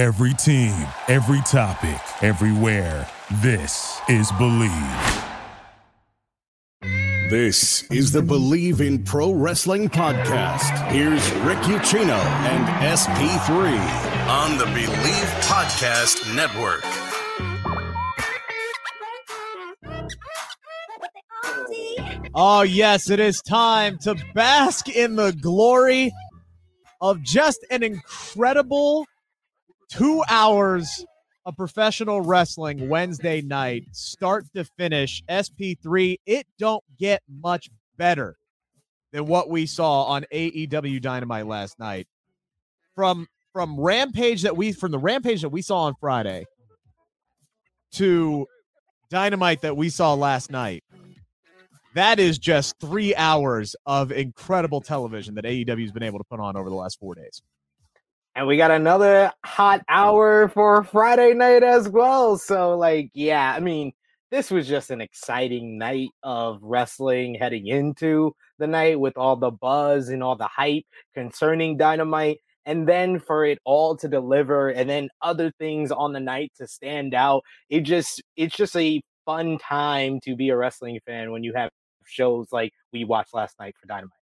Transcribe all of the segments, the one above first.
Every team, every topic, everywhere. This is Bleav. This is the Bleav in Pro Wrestling podcast. Here's Rick Ucchino and SP3 on the Bleav Podcast Network. Oh, yes, it is time to bask in the glory of just an incredible two hours of professional wrestling Wednesday night, start to finish. SP3, it don't get much better than what we saw on AEW Dynamite last night. From from Rampage that we from the Rampage that we saw on Friday to Dynamite that we saw last night. That is just three hours of incredible television that AEW has been able to put on over the last four days. And we got another hot hour for Friday night as well. So, like, yeah, I mean, this was just an exciting night of wrestling heading into the night with all the buzz and all the hype concerning Dynamite. And then for it all to deliver and then other things on the night to stand out. It just, it's just a fun time to be a wrestling fan when you have shows like we watched last night for Dynamite.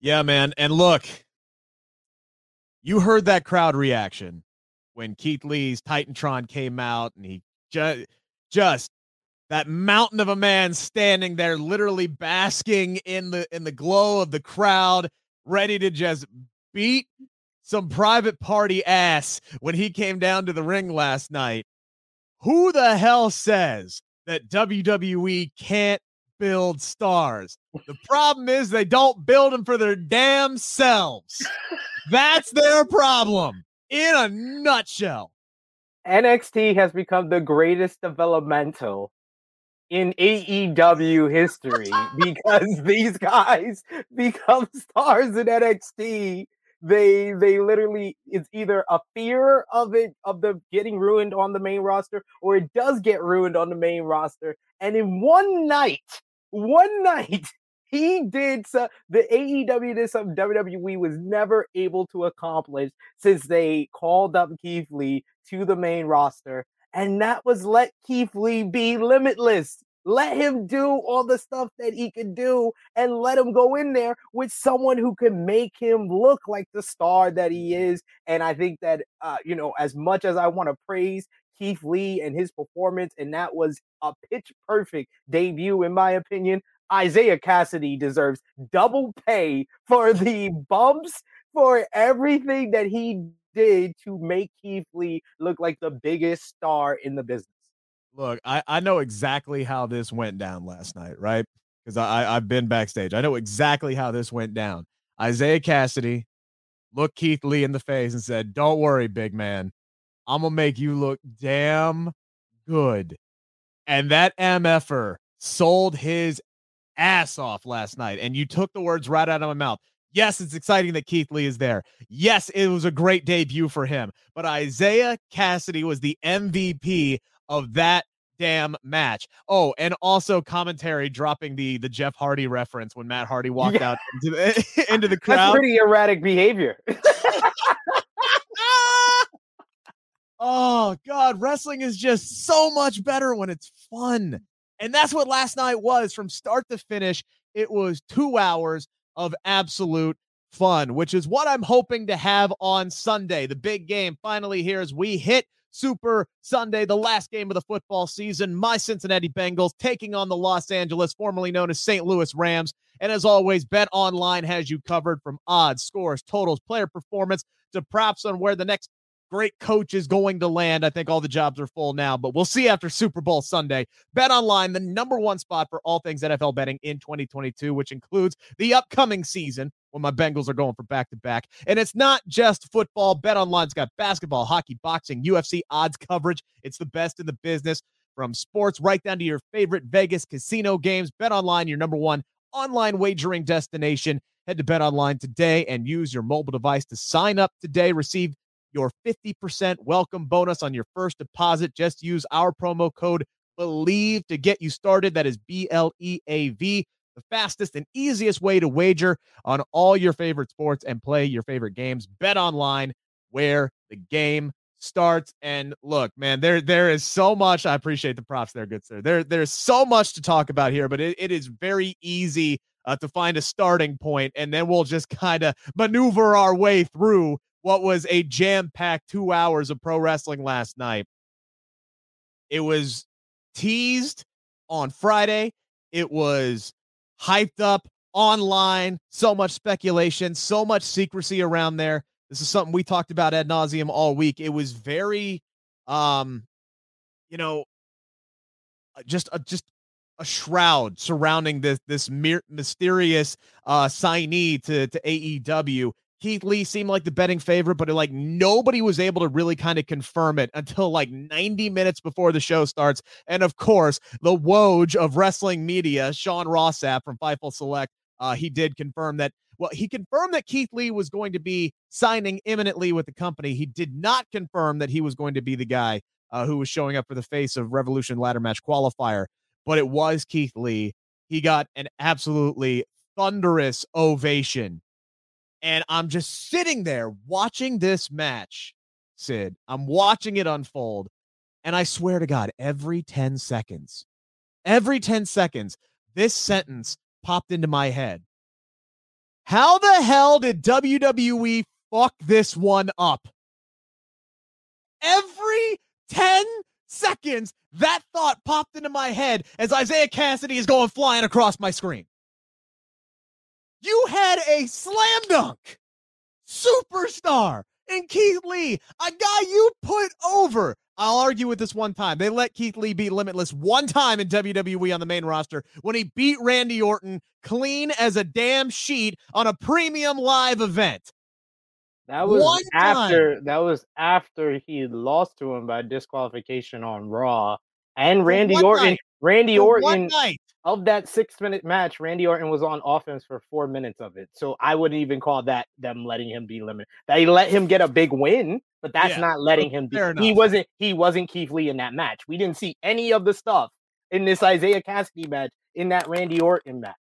Yeah, man. And look, you heard that crowd reaction when Keith Lee's Titantron came out and he just just that mountain of a man standing there literally basking in the in the glow of the crowd ready to just beat some private party ass when he came down to the ring last night. Who the hell says that WWE can't build stars the problem is they don't build them for their damn selves that's their problem in a nutshell. NXT has become the greatest developmental in AEW history because these guys become stars in NXT. They they literally it's either a fear of it of them getting ruined on the main roster or it does get ruined on the main roster. And in one night, one night, he did so, the AEW did something WWE was never able to accomplish since they called up Keith Lee to the main roster, and that was let Keith Lee be limitless. Let him do all the stuff that he could do and let him go in there with someone who can make him look like the star that he is. And I think that, uh, you know, as much as I want to praise Keith Lee and his performance, and that was a pitch perfect debut, in my opinion. Isiah Kassidy deserves double pay for the bumps, for everything that he did to make Keith Lee look like the biggest star in the business. Look, I, I know exactly how this went down last night, right? Because I, I've been backstage. I know exactly how this went down. Isiah Kassidy looked Keith Lee in the face and said, Don't worry, big man. I'm to make you look damn good. And that MFer sold his ass off last night. And you took the words right out of my mouth. Yes, it's exciting that Keith Lee is there. Yes, it was a great debut for him. But Isiah Kassidy was the MVP of that damn match. Oh, and also commentary dropping the the Jeff Hardy reference when Matt Hardy walked yeah. out into the into the crowd. That's pretty erratic behavior. oh God, wrestling is just so much better when it's fun. And that's what last night was from start to finish. It was two hours of absolute fun, which is what I'm hoping to have on Sunday. The big game finally here as we hit Super Sunday, the last game of the football season. My Cincinnati Bengals taking on the Los Angeles, formerly known as St. Louis Rams. And as always, Bet Online has you covered from odds, scores, totals, player performance to props on where the next great coach is going to land. I think all the jobs are full now, but we'll see after Super Bowl Sunday. Bet online, the number one spot for all things NFL betting in 2022, which includes the upcoming season when my Bengals are going for back to back. And it's not just football. Bet online's got basketball, hockey, boxing, UFC odds coverage. It's the best in the business from sports right down to your favorite Vegas casino games. Bet online, your number one online wagering destination. Head to Bet Online today and use your mobile device to sign up today. Receive your 50% welcome bonus on your first deposit. Just use our promo code BLEAV to get you started. That is B L E A V, the fastest and easiest way to wager on all your favorite sports and play your favorite games. Bet online, where the game starts. And look, man, there there is so much. I appreciate the props there, good sir. There there's so much to talk about here, but it, it is very easy uh, to find a starting point, and then we'll just kind of maneuver our way through what was a jam-packed two hours of pro wrestling last night. It was teased on Friday. It was hyped up online, so much speculation, so much secrecy around there. This is something we talked about ad nauseum all week. It was very, um, you know, uh, just a just a shroud surrounding this this mysterious uh signee to to AEW. Keith Lee seemed like the betting favorite, but like nobody was able to really kind of confirm it until like 90 minutes before the show starts. And of course, the Woj of wrestling media, Sean Ross Sapp from Fightful Select, uh, he did confirm that. Well, he confirmed that Keith Lee was going to be signing imminently with the company. He did not confirm that he was going to be the guy uh, who was showing up for the face of Revolution Ladder Match qualifier, but it was Keith Lee. He got an absolutely thunderous ovation. And I'm just sitting there watching this match, Sid. I'm watching it unfold. And I swear to God, every 10 seconds, every 10 seconds, this sentence popped into my head. How the hell did WWE fuck this one up? Every 10 seconds, that thought popped into my head as Isiah Kassidy is going flying across my screen. You had a slam dunk superstar in Keith Lee, a guy you put over I'll argue with this one time. They let Keith Lee beat Limitless one time in WWE on the main roster when he beat Randy Orton clean as a damn sheet on a premium live event. That was one after time. that was after he lost to him by disqualification on Raw. And Randy Orton night. Randy For Orton of that six minute match, Randy Orton was on offense for four minutes of it. So I wouldn't even call that them letting him be limited. They let him get a big win, but that's yeah, not letting him be. He wasn't he wasn't Keith Lee in that match. We didn't see any of the stuff in this Isiah Kassidy match in that Randy Orton match.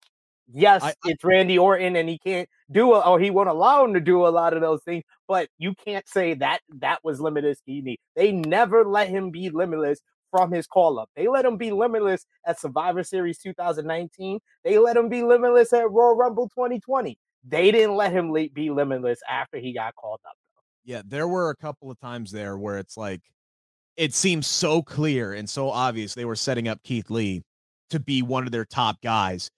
Yes, I, it's Randy Orton, and he can't do it, or he won't allow him to do a lot of those things. But you can't say that that was limitless. He they never let him be limitless from his call up. They let him be limitless at Survivor Series 2019. They let him be limitless at Royal Rumble 2020. They didn't let him be limitless after he got called up. Yeah, there were a couple of times there where it's like it seems so clear and so obvious they were setting up Keith Lee to be one of their top guys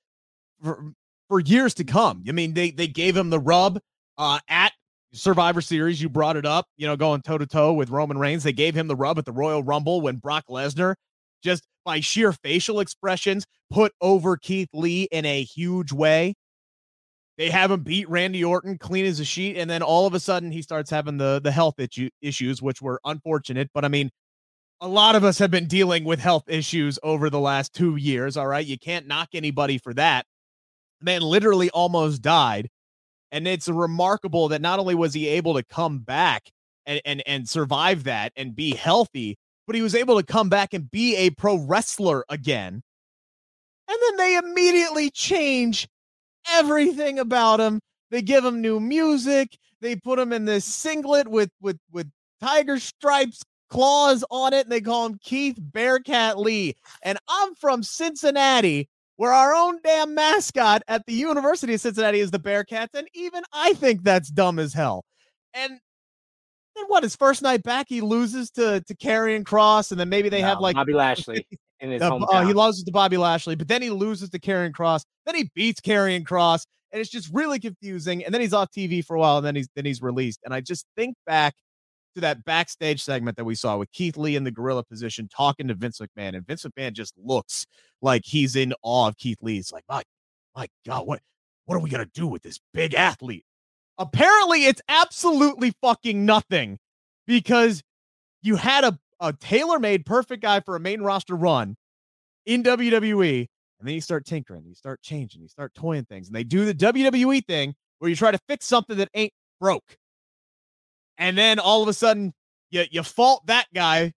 for, for years to come. I mean, they they gave him the rub uh, at Survivor Series, you brought it up, you know, going toe to toe with Roman Reigns. They gave him the rub at the Royal Rumble when Brock Lesnar, just by sheer facial expressions, put over Keith Lee in a huge way. They have him beat Randy Orton clean as a sheet, and then all of a sudden he starts having the the health issue, issues, which were unfortunate. But I mean, a lot of us have been dealing with health issues over the last two years. All right, you can't knock anybody for that. Man literally almost died and it's remarkable that not only was he able to come back and, and, and survive that and be healthy, but he was able to come back and be a pro wrestler again. And then they immediately change everything about him. They give him new music. They put him in this singlet with with with tiger stripes claws on it, and they call him Keith Bearcat Lee. And I'm from Cincinnati, where our own damn mascot at the University of Cincinnati is the Bearcats, and even I think that's dumb as hell. And then what? His first night back, he loses to to Karrion Kross, and then maybe they no, have like Bobby Lashley in his hometown. Uh, he loses to Bobby Lashley, but then he loses to Karrion Kross. Then he beats Karrion Kross, and it's just really confusing. And then he's off TV for a while, and then he's then he's released. And I just think back to that backstage segment that we saw with Keith Lee in the gorilla position talking to Vince McMahon, and Vince McMahon just looks like he's in awe of Keith Lee. It's like, my, my God, what, what are we gonna do with this big athlete? Apparently, it's absolutely fucking nothing because you had a, a tailor-made perfect guy for a main roster run in WWE, and then you start tinkering, you start changing, you start toying things, and they do the WWE thing where you try to fix something that ain't broke. And then all of a sudden, you, you fault that guy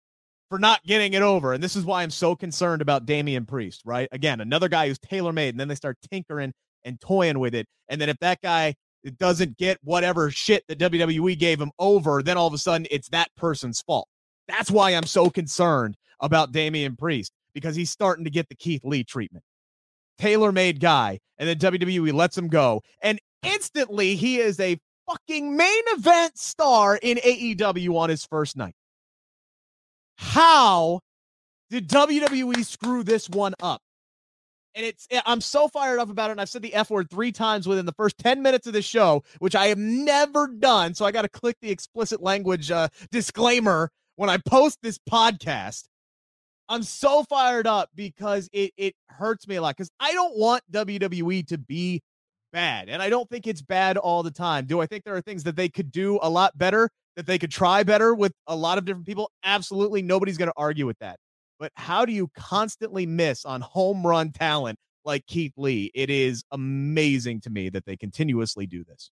for not getting it over. And this is why I'm so concerned about Damian Priest, right? Again, another guy who's tailor made, and then they start tinkering and toying with it. And then if that guy doesn't get whatever shit that WWE gave him over, then all of a sudden it's that person's fault. That's why I'm so concerned about Damian Priest because he's starting to get the Keith Lee treatment. Tailor made guy, and then WWE lets him go. And instantly he is a fucking main event star in AEW on his first night. How did WWE screw this one up? And it's eh, I'm so fired up about it. And I've said the F word three times within the first 10 minutes of the show, which I have never done. So I got to click the explicit language uh, disclaimer when I post this podcast. I'm so fired up because it it hurts me a lot because I don't want WWE to be bad. And I don't think it's bad all the time. Do I think there are things that they could do a lot better, that they could try better with a lot of different people? Absolutely. Nobody's going to argue with that. But how do you constantly miss on home run talent like Keith Lee? It is amazing to me that they continuously do this.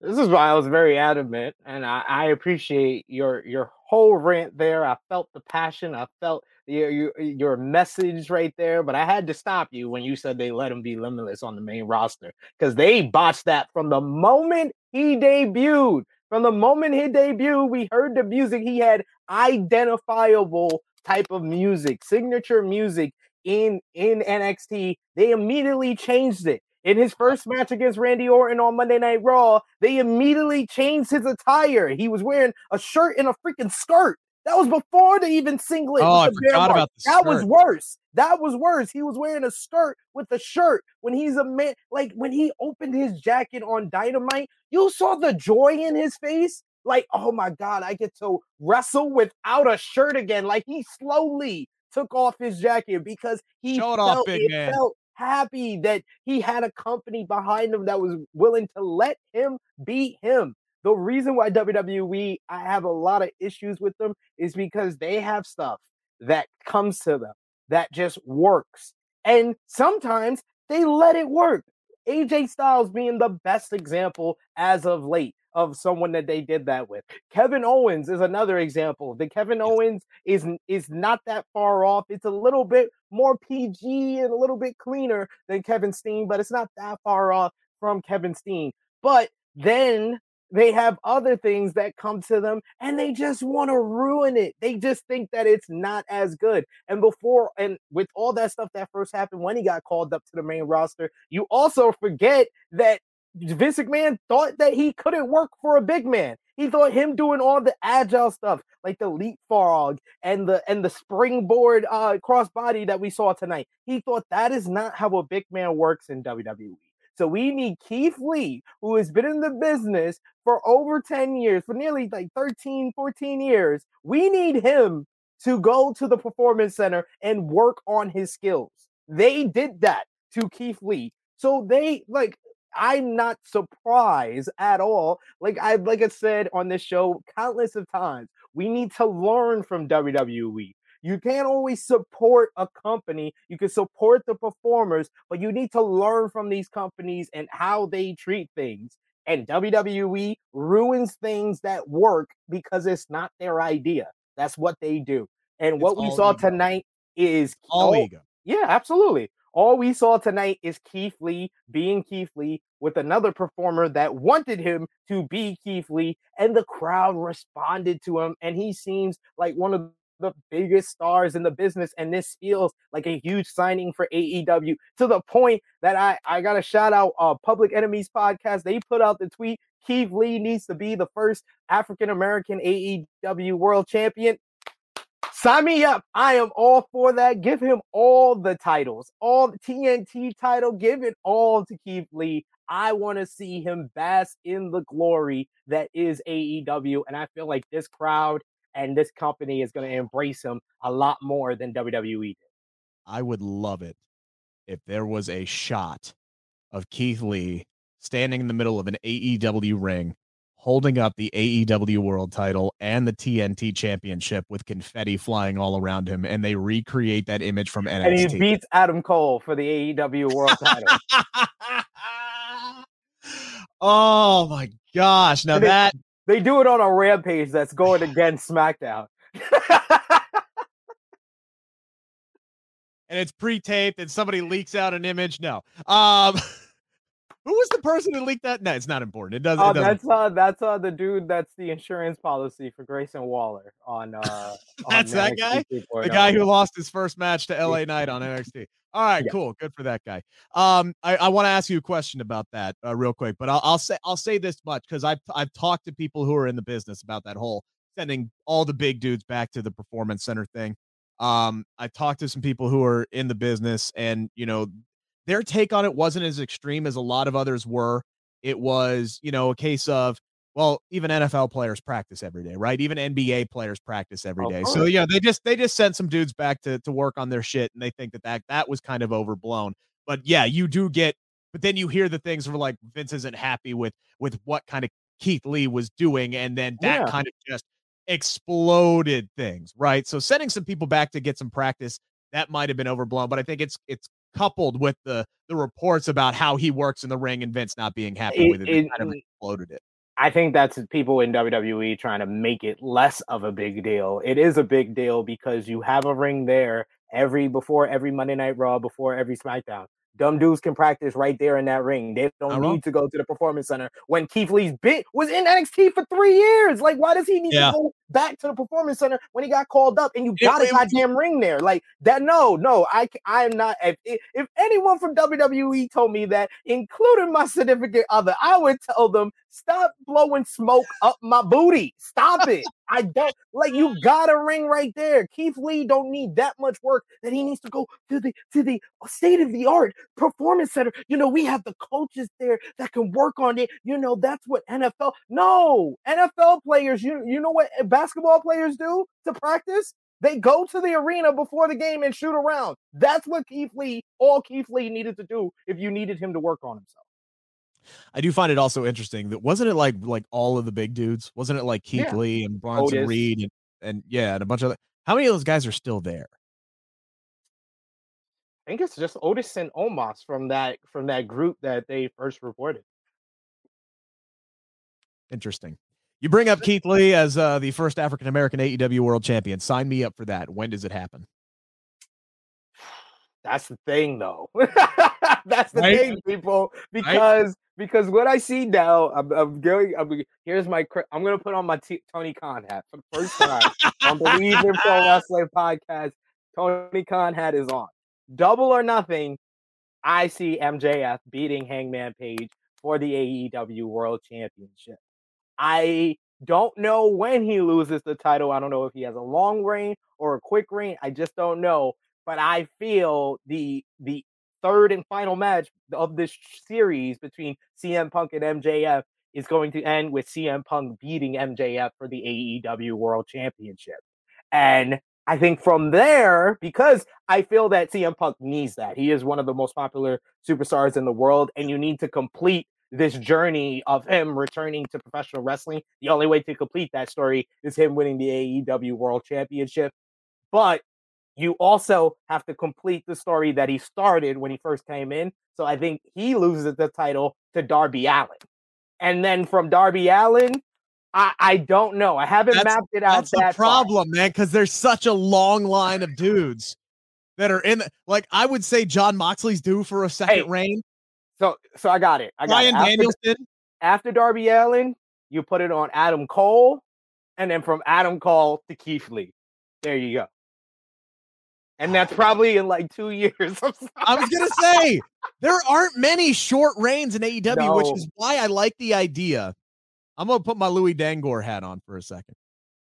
This is why I was very adamant, and I, I appreciate your your whole rant there. I felt the passion. I felt your, your your message right there, but I had to stop you when you said they let him be limitless on the main roster because they botched that from the moment he debuted. From the moment he debuted, we heard the music. He had identifiable type of music, signature music in in NXT. They immediately changed it. In his first match against Randy Orton on Monday Night Raw, they immediately changed his attire. He was wearing a shirt and a freaking skirt. That was before they even singlet. Oh, I forgot about the That was worse. That was worse. He was wearing a skirt with a shirt when he's a man. Like when he opened his jacket on Dynamite, you saw the joy in his face. Like, oh my God, I get to wrestle without a shirt again. Like he slowly took off his jacket because he Show it felt, off, big it man. felt happy that he had a company behind him that was willing to let him be him. The reason why WWE I have a lot of issues with them is because they have stuff that comes to them that just works. And sometimes they let it work. AJ Styles being the best example as of late of someone that they did that with. Kevin Owens is another example. The Kevin. Owens is is not that far off. It's a little bit more PG and a little bit cleaner than Kevin Steen, but it's not that far off from Kevin Steen. But then they have other things that come to them and they just want to ruin it. They just think that it's not as good. And before and with all that stuff that first happened when he got called up to the main roster, you also forget that Vince McMahon thought that he couldn't work for a big man. He thought him doing all the agile stuff, like the leapfrog and the and the springboard uh crossbody that we saw tonight. He thought that is not how a big man works in WWE. So we need Keith Lee, who has been in the business for over 10 years, for nearly like 13, 14 years. We need him to go to the performance center and work on his skills. They did that to Keith Lee. So they like I'm not surprised at all. Like I like I said on this show countless of times, we need to learn from WWE. You can't always support a company. You can support the performers, but you need to learn from these companies and how they treat things. And WWE ruins things that work because it's not their idea. That's what they do. And what we saw ego. tonight is All oh, ego. yeah, absolutely. All we saw tonight is Keith Lee being Keith Lee with another performer that wanted him to be Keith Lee, and the crowd responded to him. And he seems like one of the biggest stars in the business. And this feels like a huge signing for AEW to the point that I, I got to shout out uh, Public Enemies podcast. They put out the tweet Keith Lee needs to be the first African American AEW world champion. Sign me up. I am all for that. Give him all the titles, all the TNT title. Give it all to Keith Lee. I want to see him bask in the glory that is AEW. And I feel like this crowd and this company is going to embrace him a lot more than WWE did. I would love it if there was a shot of Keith Lee standing in the middle of an AEW ring, holding up the AEW world title and the TNT championship with confetti flying all around him, and they recreate that image from NXT. And he beats Adam Cole for the AEW world title. oh my gosh. Now it- that they do it on a rampage that's going against SmackDown. and it's pre-taped and somebody leaks out an image. No. Um Who was the person who leaked that? No, it's not important. It doesn't. Oh, it doesn't. that's uh, that's uh, the dude. That's the insurance policy for Grayson Waller on. uh on That's that NXT guy? the guy who lost his first match to LA Knight on NXT. All right, Yeah. cool, good for that guy. Um, I, I want to ask you a question about that uh, real quick, but I'll, I'll say I'll say this much because I've I've talked to people who are in the business about that whole sending all the big dudes back to the performance center thing. Um, I talked to some people who are in the business, and you know, their take on it wasn't as extreme as a lot of others were. It was, you know, a case of well, even NFL players practice every day, right? Even NBA players practice every day. Uh-huh. So yeah, they just they just sent some dudes back to to work on their shit, and they think that that that was kind of overblown. But yeah, you do get. But then you hear the things where like Vince isn't happy with with what kind of Keith Lee was doing, and then that Yeah. kind of just exploded things, right? So sending some people back to get some practice that might have been overblown, but I think it's it's coupled with the the reports about how he works in the ring and Vince not being happy It- with it, it- kind of exploded it. I think that's people in WWE trying to make it less of a big deal. It is a big deal because you have a ring there every before every Monday Night Raw, before every SmackDown. Dumb dudes can practice right there in that ring. They don't need to go to the performance center when Keith Lee's bit was in NXT for three years. Like, why does he need Yeah. to go back to the performance center when he got called up and you got a it goddamn ring there? Like that? No, no, I I am not. If, if if anyone from WWE told me that, including my significant other, I would tell them stop blowing smoke up my booty. Stop it. I don't like you got a ring right there. Keith Lee don't need that much work that he needs to go to the to the state of the art performance center. You know, we have the coaches there that can work on it. You know, that's what NFL. No, NFL players, you you know what basketball players do to practice? They go to the arena before the game and shoot around. That's what Keith Lee, all Keith Lee needed to do if you needed him to work on himself. I do find it also interesting that wasn't it like like all of the big dudes? Wasn't it like Keith Yeah. Lee and oh, Bronson Otis. Reed and, and yeah, and a bunch of other- how many of those guys are still there? I think it's just Otis and Omos from that from that group that they first reported. Interesting. You bring up Keith Lee as uh, the first African American AEW World Champion. Sign me up for that. When does it happen? That's the thing, though. That's the Right? thing, people. Because because what I see now, I'm, I'm going. I'm, here's my. I'm gonna put on my T- Tony Khan hat for the first time on Bleav in Pro Wrestling podcast. Tony Khan hat is on. Double or nothing. I see MJF beating Hangman Page for the AEW World Championship. I don't know when he loses the title. I don't know if he has a long reign or a quick reign. I just don't know. But I feel the the third and final match of this series between CM Punk and MJF is going to end with CM Punk beating MJF for the AEW World Championship. And I think from there, because I feel that CM Punk needs that. He is one of the most popular superstars in the world, and you need to complete this journey of him returning to professional wrestling. The only way to complete that story is him winning the AEW World Championship. But you also have to complete the story that he started when he first came in. So I think he loses the title to Darby Allin. And then from Darby Allin, I, I don't know. I haven't That's- mapped it out That's the that far. problem, man, because there's such a long line of dudes that are in. The, like I would say, Jon Moxley's due for a second Hey, reign. So so I got it. I got Ryan it. After, Danielson. after Darby Allin, you put it on Adam Cole, and then from Adam Cole to Keith Lee. There you go. And that's probably in like two years. I was gonna say there aren't many short reigns in AEW, which is why I like the idea. I'm gonna put my Louis Dangoor hat on for a second,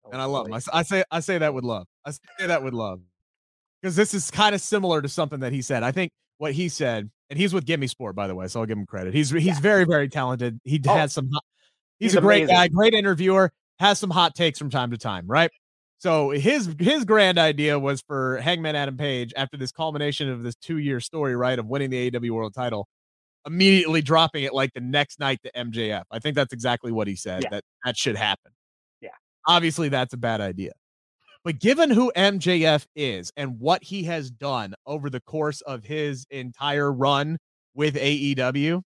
oh, and I love him. I, I say I say that with love. I say that with love because this is kind of similar to something that he said. I think what he said, and he's with GiveMeSport, by the way, so I'll give him credit. He's he's very very talented. He Oh, has some. hot- He's, he's a great amazing. guy, great interviewer. Has some hot takes from time to time, right? So his his grand idea was for Hangman Adam Page after this culmination of this two year story, right, of winning the AEW World Title, immediately dropping it like the next night to MJF. I think that's exactly what he said Yeah. that that should happen. Yeah. obviously that's a bad idea, but given who MJF is and what he has done over the course of his entire run with AEW,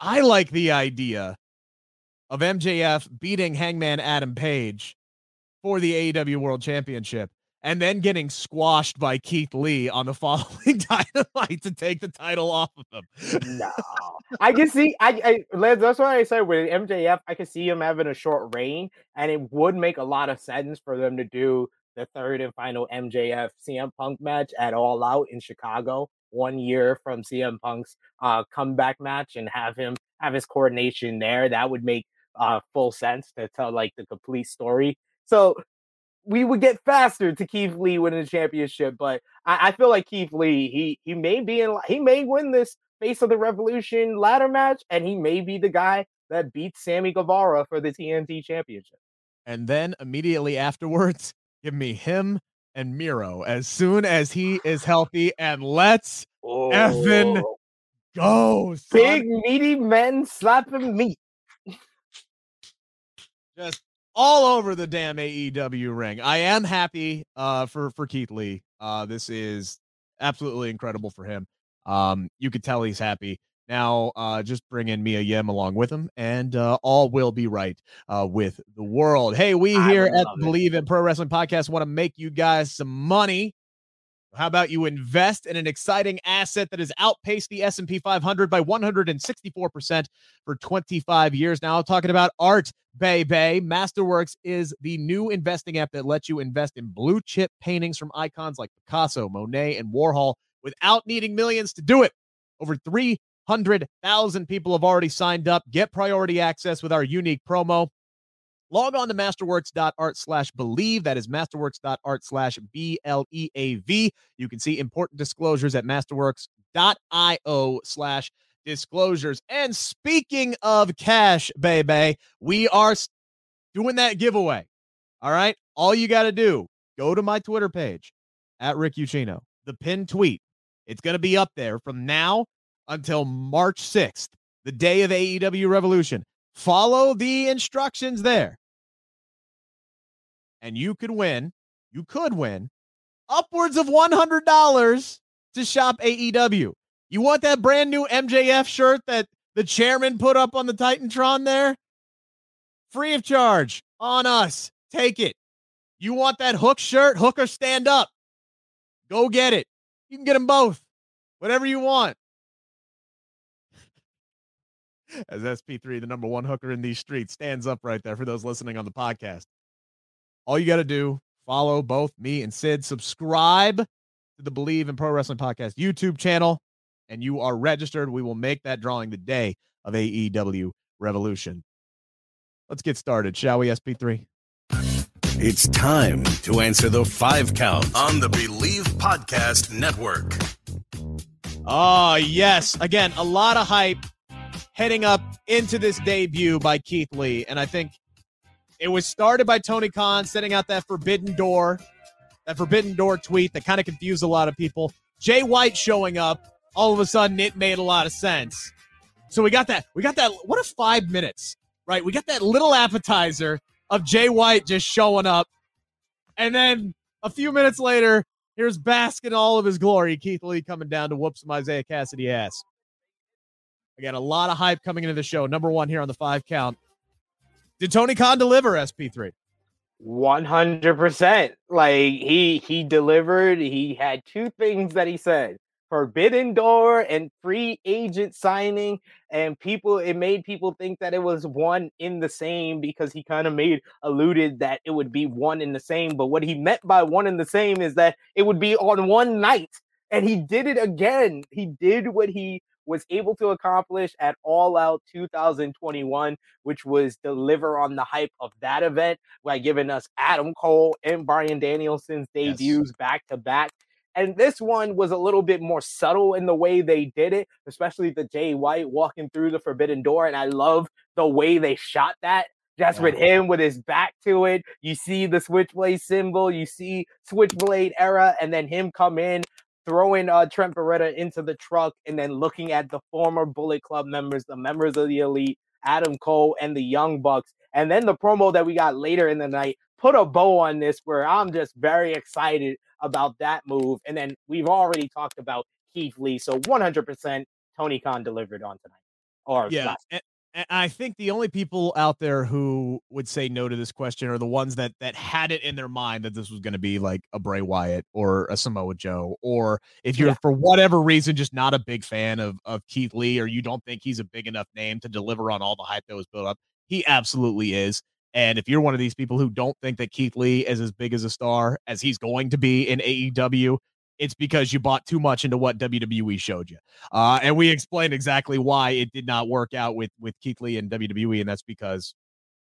I like the idea of MJF beating Hangman Adam Page for the AEW World Championship and then getting squashed by Keith Lee on the following dynamite to take the title off of him. no, I can see. I, I that's why I said with MJF, I can see him having a short reign, and it would make a lot of sense for them to do the third and final MJF CM Punk match at All Out in Chicago, one year from CM Punk's uh, comeback match, and have him have his coordination there. That would make uh, full sense to tell like the complete story. So we would get faster to Keith Lee winning the championship, but I, I, feel like Keith Lee, he he may be in he may win this face of the revolution ladder match, and he may be the guy that beats Sammy Guevara for the TNT championship. And then immediately afterwards, give me him and Miro as soon as he is healthy, and let's oh. effing go. Son. Big meaty men slapping meat. Just all over the damn AEW ring. I am happy uh, for for Keith Lee. Uh, this is absolutely incredible for him. Um, you could tell he's happy. Now, uh, just bring in Mia Yim along with him, and uh, all will be right uh, with the world. Hey, we here at it. Bleav in Pro Wrestling Podcast want to make you guys some money. How about you invest in an exciting asset that has outpaced the S&P 500 by 164% for 25 years now? I'm talking about Art Bay Bay. Masterworks is the new investing app that lets you invest in blue chip paintings from icons like Picasso, Monet, and Warhol without needing millions to do it. Over 300,000 people have already signed up. Get priority access with our unique promo. Log on to masterworks.art slash bleav. That is masterworks.art slash B L E A V. You can see important disclosures at masterworks.io slash disclosures. And speaking of cash, baby, we are doing that giveaway. All right. All you got to do, go to my Twitter page at Rick Ucchino, the pinned tweet. It's going to be up there from now until March 6th, the day of AEW Revolution. Follow the instructions there and you could win, you could win upwards of $100 to shop AEW. You want that brand new MJF shirt that the chairman put up on the Titantron there? Free of charge on us. Take it. You want that hook shirt? Hooker stand up. Go get it. You can get them both. Whatever you want. As SP3, the number one hooker in these streets, stands up right there for those listening on the podcast. All you got to do, follow both me and Sid, subscribe to the Bleav in Pro Wrestling Podcast YouTube channel, and you are registered. We will make that drawing the day of AEW Revolution. Let's get started, shall we, SP3? It's time to answer the five count on the Bleav Podcast Network. Oh, yes. Again, a lot of hype heading up into this debut by Keith Lee. And I think it was started by Tony Khan setting out that forbidden door, that forbidden door tweet that kind of confused a lot of people. Jay White showing up, all of a sudden it made a lot of sense. So we got that. We got that. What if five minutes, right? We got that little appetizer of Jay White just showing up. And then a few minutes later, here's Bask in all of his glory. Keith Lee coming down to whoop some Isiah Kassidy ass. Again, a lot of hype coming into the show. Number one here on the five count. Did Tony Khan deliver SP3? 100%. Like he he delivered. He had two things that he said. Forbidden door and free agent signing and people it made people think that it was one in the same because he kind of made alluded that it would be one in the same but what he meant by one in the same is that it would be on one night and he did it again he did what he was able to accomplish at All Out 2021, which was deliver on the hype of that event by giving us Adam Cole and Bryan Danielson's debuts back to back. And this one was a little bit more subtle in the way they did it, especially the Jay White walking through the forbidden door. And I love the way they shot that just yeah. with him with his back to it. You see the switchblade symbol, you see switchblade era, and then him come in throwing uh, Trent Beretta into the truck and then looking at the former Bullet Club members, the members of the Elite, Adam Cole, and the Young Bucks. And then the promo that we got later in the night put a bow on this where I'm just very excited about that move. And then we've already talked about Keith Lee. So 100% Tony Khan delivered on tonight. Or yeah. And, I think the only people out there who would say no to this question are the ones that that had it in their mind that this was going to be like a Bray Wyatt or a Samoa Joe, or if you're yeah. for whatever reason just not a big fan of of Keith Lee, or you don't think he's a big enough name to deliver on all the hype that was built up. He absolutely is. And if you're one of these people who don't think that Keith Lee is as big as a star as he's going to be in AEW, it's because you bought too much into what WWE showed you. Uh, and we explained exactly why it did not work out with with Keith Lee and WWE, and that's because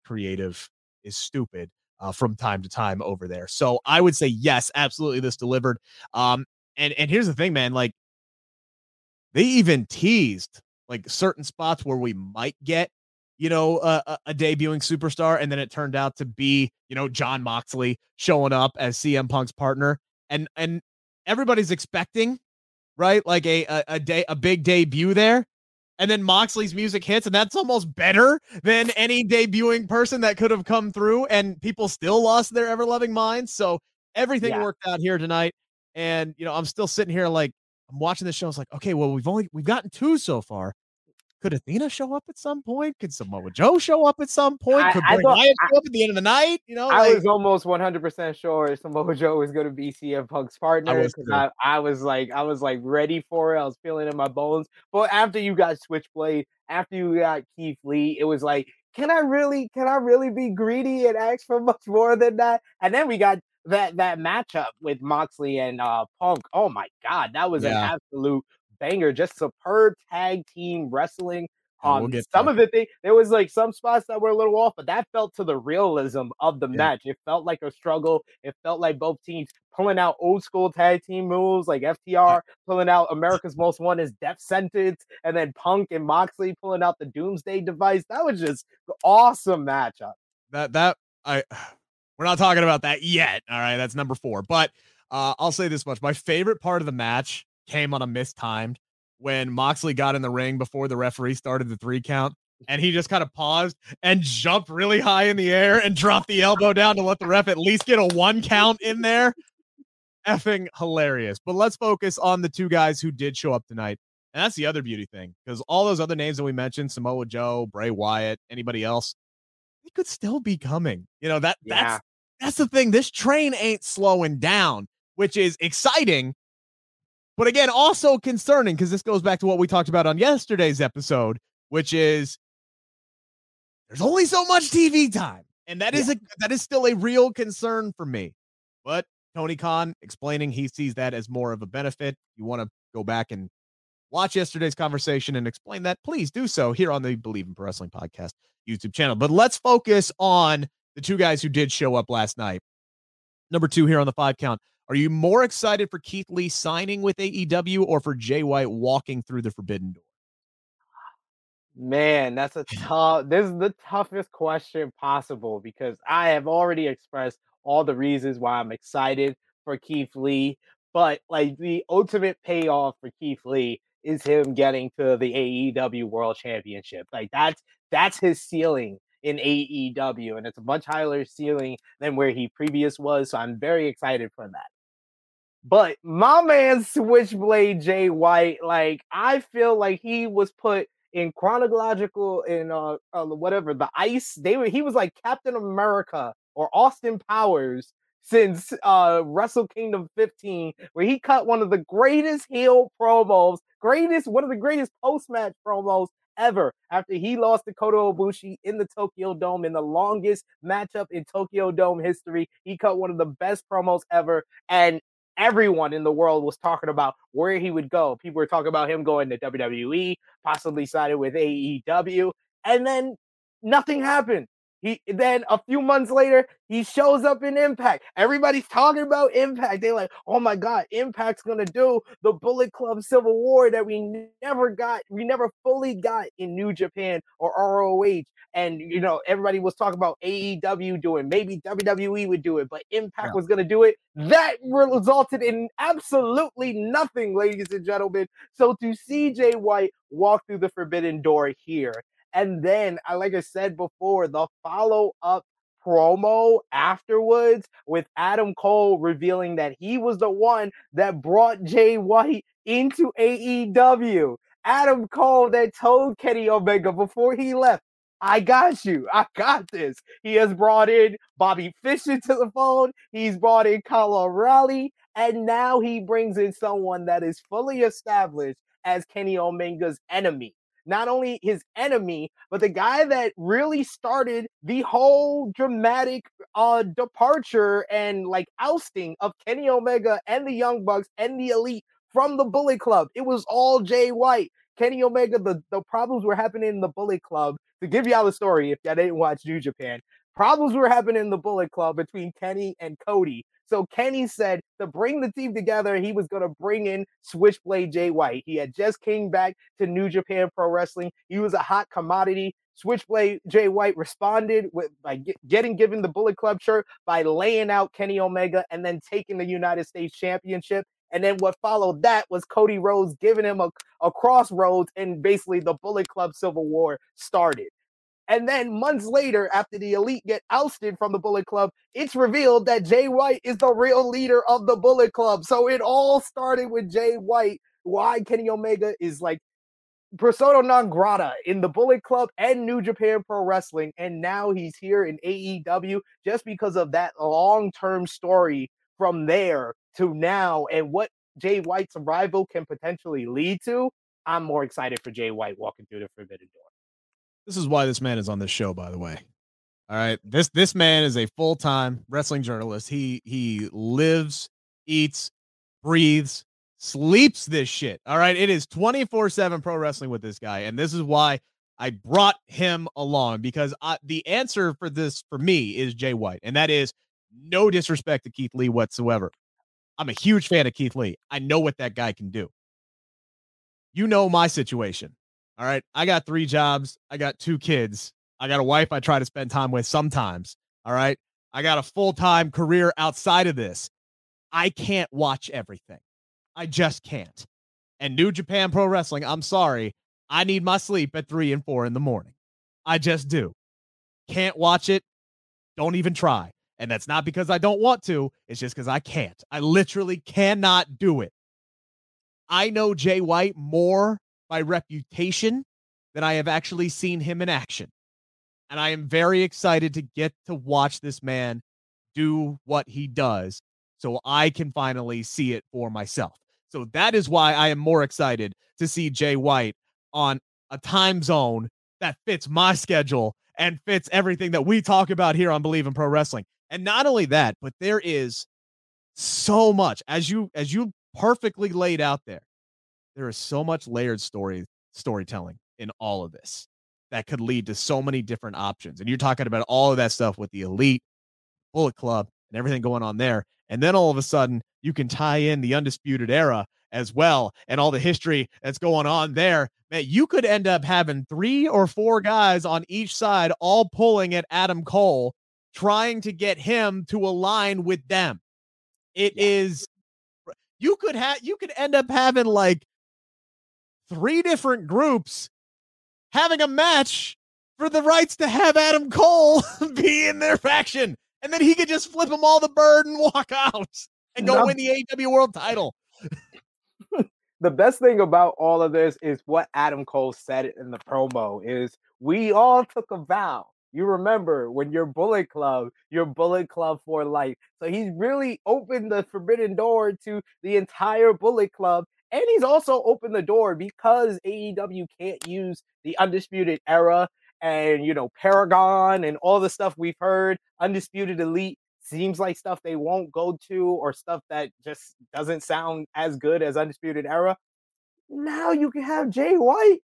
creative is stupid uh, from time to time over there. So I would say yes, absolutely, this delivered. Um, and and here's the thing, man, like they even teased like certain spots where we might get you know, a, a, debuting superstar, and then it turned out to be, you know, Jon Moxley showing up as CM Punk's partner, and and everybody's expecting, right? Like a, a, a day, a big debut there. And then Moxley's music hits, and that's almost better than any debuting person that could have come through, and people still lost their ever loving minds. So everything yeah. worked out here tonight. And you know, I'm still sitting here like I'm watching the show. It's like, okay, well, we've only we've gotten two so far. Could Athena show up at some point? Could Samoa Joe show up at some point? Could Bray Wyatt show up at the end of the night? You know, I like, was almost 100 percent sure Samoa Joe was going to be CM Punk's partner I, I, I, was like, I was like ready for it. I was feeling in my bones. But after you got Switchblade, after you got Keith Lee, it was like, can I really, can I really be greedy and ask for much more than that? And then we got that that matchup with Moxley and uh Punk. Oh my god, that was yeah. an absolute banger, just superb tag team wrestling. Um, we'll some there. of it, they, there was like some spots that were a little off, but that felt to the realism of the yeah. match. It felt like a struggle. It felt like both teams pulling out old school tag team moves, like FTR pulling out America's Most Wanted Death Sentence, and then Punk and Moxley pulling out the Doomsday device. That was just awesome matchup. That that I we're not talking about that yet. All right, that's number four. But uh, I'll say this much: my favorite part of the match came on a mistimed when Moxley got in the ring before the referee started the three count. And he just kind of paused and jumped really high in the air and dropped the elbow down to let the ref at least get a one count in there. Effing hilarious. But let's focus on the two guys who did show up tonight. And that's the other beauty thing because all those other names that we mentioned Samoa Joe, Bray Wyatt, anybody else, they could still be coming. You know, that yeah. that's that's the thing. This train ain't slowing down, which is exciting but again, also concerning because this goes back to what we talked about on yesterday's episode, which is there's only so much TV time. And that yeah. is a that is still a real concern for me. But Tony Khan explaining he sees that as more of a benefit. You want to go back and watch yesterday's conversation and explain that, please do so here on the Bleav in Pro Wrestling Podcast YouTube channel. But let's focus on the two guys who did show up last night. Number two here on the five count. Are you more excited for Keith Lee signing with AEW or for Jay White walking through the forbidden door? Man, that's a tough. This is the toughest question possible because I have already expressed all the reasons why I'm excited for Keith Lee, but like the ultimate payoff for Keith Lee is him getting to the AEW World Championship. Like that's that's his ceiling in AEW, and it's a much higher ceiling than where he previous was. So I'm very excited for that. But my man Switchblade Jay White, like I feel like he was put in chronological in uh, uh, whatever the ice. They were he was like Captain America or Austin Powers since uh Wrestle Kingdom 15, where he cut one of the greatest heel promos, greatest one of the greatest post match promos ever after he lost to Kota Ibushi in the Tokyo Dome in the longest matchup in Tokyo Dome history. He cut one of the best promos ever. And everyone in the world was talking about where he would go. People were talking about him going to WWE, possibly signing with AEW, and then nothing happened. He then a few months later, he shows up in Impact. Everybody's talking about Impact. They're like, "Oh my God, Impact's gonna do the Bullet Club Civil War that we never got, we never fully got in New Japan or ROH." And you know, everybody was talking about AEW doing, maybe WWE would do it, but Impact yeah. was gonna do it. That resulted in absolutely nothing, ladies and gentlemen. So to see Jay White walk through the forbidden door here and then, like I said before, the follow up promo afterwards with Adam Cole revealing that he was the one that brought Jay White into AEW. Adam Cole that told Kenny Omega before he left, I got you. I got this. He has brought in Bobby Fischer to the phone. He's brought in Kyle O'Reilly. And now he brings in someone that is fully established as Kenny Omega's enemy. Not only his enemy, but the guy that really started the whole dramatic uh, departure and like ousting of Kenny Omega and the Young Bucks and the Elite from the Bullet Club. It was all Jay White. Kenny Omega, the, the problems were happening in the Bullet Club. To give y'all the story, if y'all didn't watch New Japan, problems were happening in the Bullet Club between Kenny and Cody. So Kenny said to bring the team together, he was going to bring in Switchblade Jay White. He had just came back to New Japan Pro Wrestling. He was a hot commodity. Switchblade Jay White responded with by getting given the Bullet Club shirt by laying out Kenny Omega and then taking the United States Championship. And then what followed that was Cody Rhodes giving him a, a crossroads, and basically the Bullet Club Civil War started. And then months later, after the elite get ousted from the Bullet Club, it's revealed that Jay White is the real leader of the Bullet Club. So it all started with Jay White. Why Kenny Omega is like persona non grata in the Bullet Club and New Japan Pro Wrestling. And now he's here in AEW just because of that long term story from there to now and what Jay White's arrival can potentially lead to. I'm more excited for Jay White walking through the Forbidden Door. This is why this man is on this show, by the way. All right. This this man is a full-time wrestling journalist. He he lives, eats, breathes, sleeps this shit. All right. It is 24-7 pro wrestling with this guy. And this is why I brought him along because I, the answer for this for me is Jay White. And that is no disrespect to Keith Lee whatsoever. I'm a huge fan of Keith Lee. I know what that guy can do. You know my situation. All right. I got three jobs. I got two kids. I got a wife I try to spend time with sometimes. All right. I got a full time career outside of this. I can't watch everything. I just can't. And New Japan Pro Wrestling, I'm sorry. I need my sleep at three and four in the morning. I just do. Can't watch it. Don't even try. And that's not because I don't want to. It's just because I can't. I literally cannot do it. I know Jay White more by reputation than I have actually seen him in action. And I am very excited to get to watch this man do what he does so I can finally see it for myself. So that is why I am more excited to see Jay White on a time zone that fits my schedule and fits everything that we talk about here on Bleav in Pro Wrestling. And not only that, but there is so much as you as you perfectly laid out there there is so much layered story storytelling in all of this that could lead to so many different options. And you're talking about all of that stuff with the elite, Bullet Club, and everything going on there. And then all of a sudden, you can tie in the Undisputed Era as well and all the history that's going on there. Man, you could end up having three or four guys on each side all pulling at Adam Cole, trying to get him to align with them. It yeah. is you could have you could end up having like three different groups having a match for the rights to have Adam Cole be in their faction. And then he could just flip them all the bird and walk out and go no. win the AEW World title. the best thing about all of this is what Adam Cole said in the promo is we all took a vow. You remember when you're Bullet Club, you're Bullet Club for life. So he's really opened the forbidden door to the entire Bullet Club and he's also opened the door because AEW can't use the Undisputed Era and, you know, Paragon and all the stuff we've heard. Undisputed Elite seems like stuff they won't go to or stuff that just doesn't sound as good as Undisputed Era. Now you can have Jay White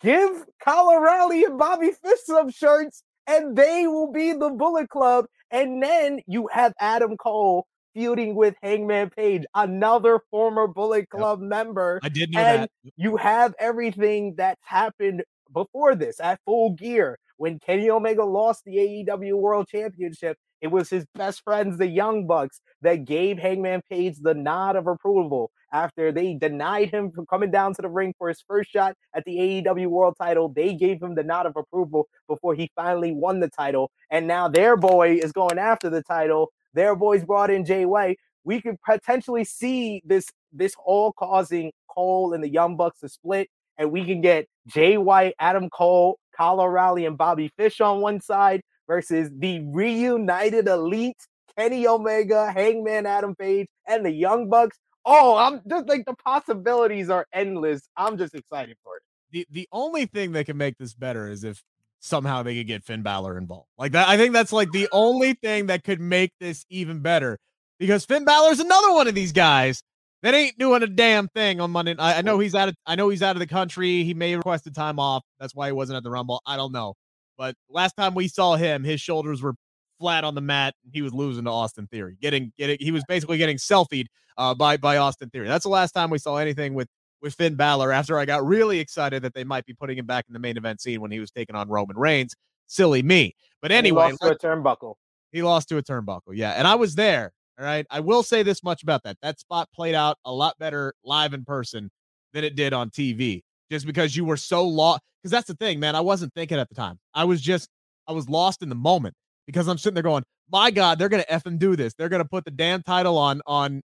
give Kyle O'Reilly and Bobby Fish some shirts and they will be the Bullet Club. And then you have Adam Cole feuding with Hangman Page, another former Bullet Club yep. member. I did know and that. You have everything that's happened before this at full gear. When Kenny Omega lost the AEW World Championship, it was his best friends, the Young Bucks, that gave Hangman Page the nod of approval after they denied him from coming down to the ring for his first shot at the AEW World title. They gave him the nod of approval before he finally won the title. And now their boy is going after the title their boys brought in Jay White. We could potentially see this this all causing Cole and the Young Bucks to split, and we can get Jay White, Adam Cole, Kyle O'Reilly, and Bobby Fish on one side versus the reunited elite Kenny Omega, Hangman Adam Page, and the Young Bucks. Oh, I'm just like the possibilities are endless. I'm just excited for it. The the only thing that can make this better is if somehow they could get Finn Balor involved. Like that, I think that's like the only thing that could make this even better because Finn Balor's another one of these guys that ain't doing a damn thing on Monday. I, I know he's out of I know he's out of the country. He may have requested time off. That's why he wasn't at the Rumble. I don't know. But last time we saw him, his shoulders were flat on the mat. He was losing to Austin Theory. Getting getting he was basically getting selfied uh, by by Austin Theory. That's the last time we saw anything with with Finn Balor after I got really excited that they might be putting him back in the main event scene when he was taking on Roman Reigns. Silly me. But anyway, he lost to a turnbuckle. He lost to a turnbuckle. Yeah. And I was there. All right. I will say this much about that. That spot played out a lot better live in person than it did on TV. Just because you were so lost. Because that's the thing, man. I wasn't thinking at the time. I was just, I was lost in the moment because I'm sitting there going, my God, they're gonna F and do this. They're gonna put the damn title on on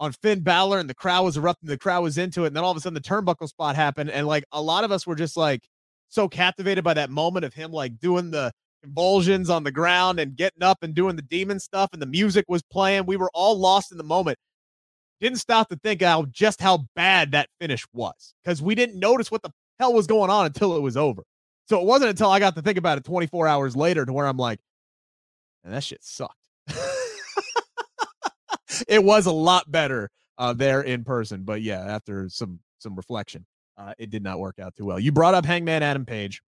on Finn Balor and the crowd was erupting, the crowd was into it, and then all of a sudden the turnbuckle spot happened, and like a lot of us were just like so captivated by that moment of him like doing the convulsions on the ground and getting up and doing the demon stuff, and the music was playing. We were all lost in the moment. Didn't stop to think how just how bad that finish was because we didn't notice what the hell was going on until it was over. So it wasn't until I got to think about it 24 hours later to where I'm like, and that shit sucked. it was a lot better uh, there in person. But yeah, after some some reflection, uh, it did not work out too well. You brought up Hangman Adam Page.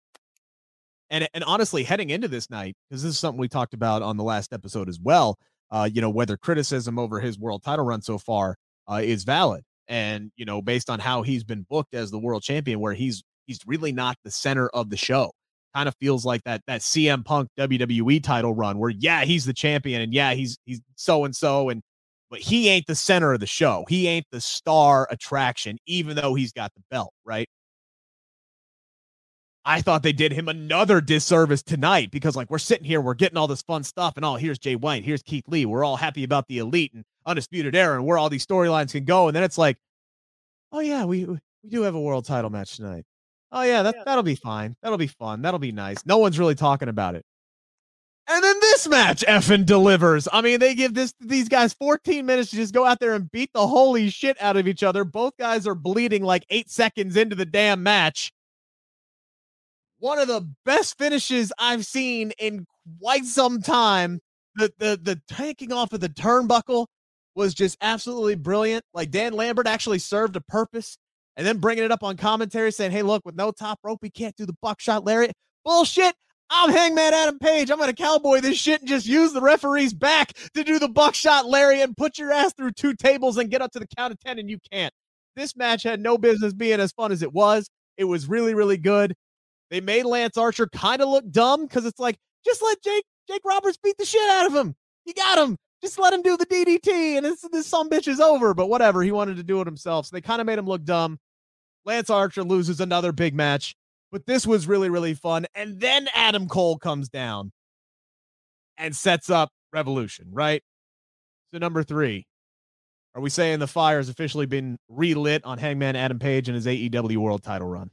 And, and honestly, heading into this night, because this is something we talked about on the last episode as well, uh, you know, whether criticism over his world title run so far uh, is valid. And, you know, based on how he's been booked as the world champion, where he's he's really not the center of the show. Kind of feels like that that CM Punk WWE title run where yeah, he's the champion and yeah, he's he's so and so and but he ain't the center of the show. He ain't the star attraction, even though he's got the belt, right? I thought they did him another disservice tonight because, like, we're sitting here, we're getting all this fun stuff, and oh, here's Jay White, here's Keith Lee. We're all happy about the elite and undisputed era and where all these storylines can go. And then it's like, oh yeah, we we do have a world title match tonight. Oh yeah, that that'll be fine. That'll be fun. That'll be nice. No one's really talking about it. And then this match effing delivers. I mean, they give this these guys 14 minutes to just go out there and beat the holy shit out of each other. Both guys are bleeding like eight seconds into the damn match. One of the best finishes I've seen in quite some time. The the the taking off of the turnbuckle was just absolutely brilliant. Like Dan Lambert actually served a purpose. And then bringing it up on commentary saying, hey, look, with no top rope, we can't do the buckshot lariat. Bullshit. I'm Hangman Adam Page. I'm to cowboy this shit and just use the referee's back to do the buckshot lariat and put your ass through two tables and get up to the count of 10, and you can't. This match had no business being as fun as it was. It was really, really good. They made Lance Archer kind of look dumb because it's like, just let Jake Jake Roberts beat the shit out of him. You got him. Just let him do the DDT, and this this some bitch is over. But whatever, he wanted to do it himself, so they kind of made him look dumb. Lance Archer loses another big match. But this was really, really fun. And then Adam Cole comes down and sets up Revolution, right? So, number three, are we saying the fire has officially been relit on Hangman Adam Page and his AEW World Title run?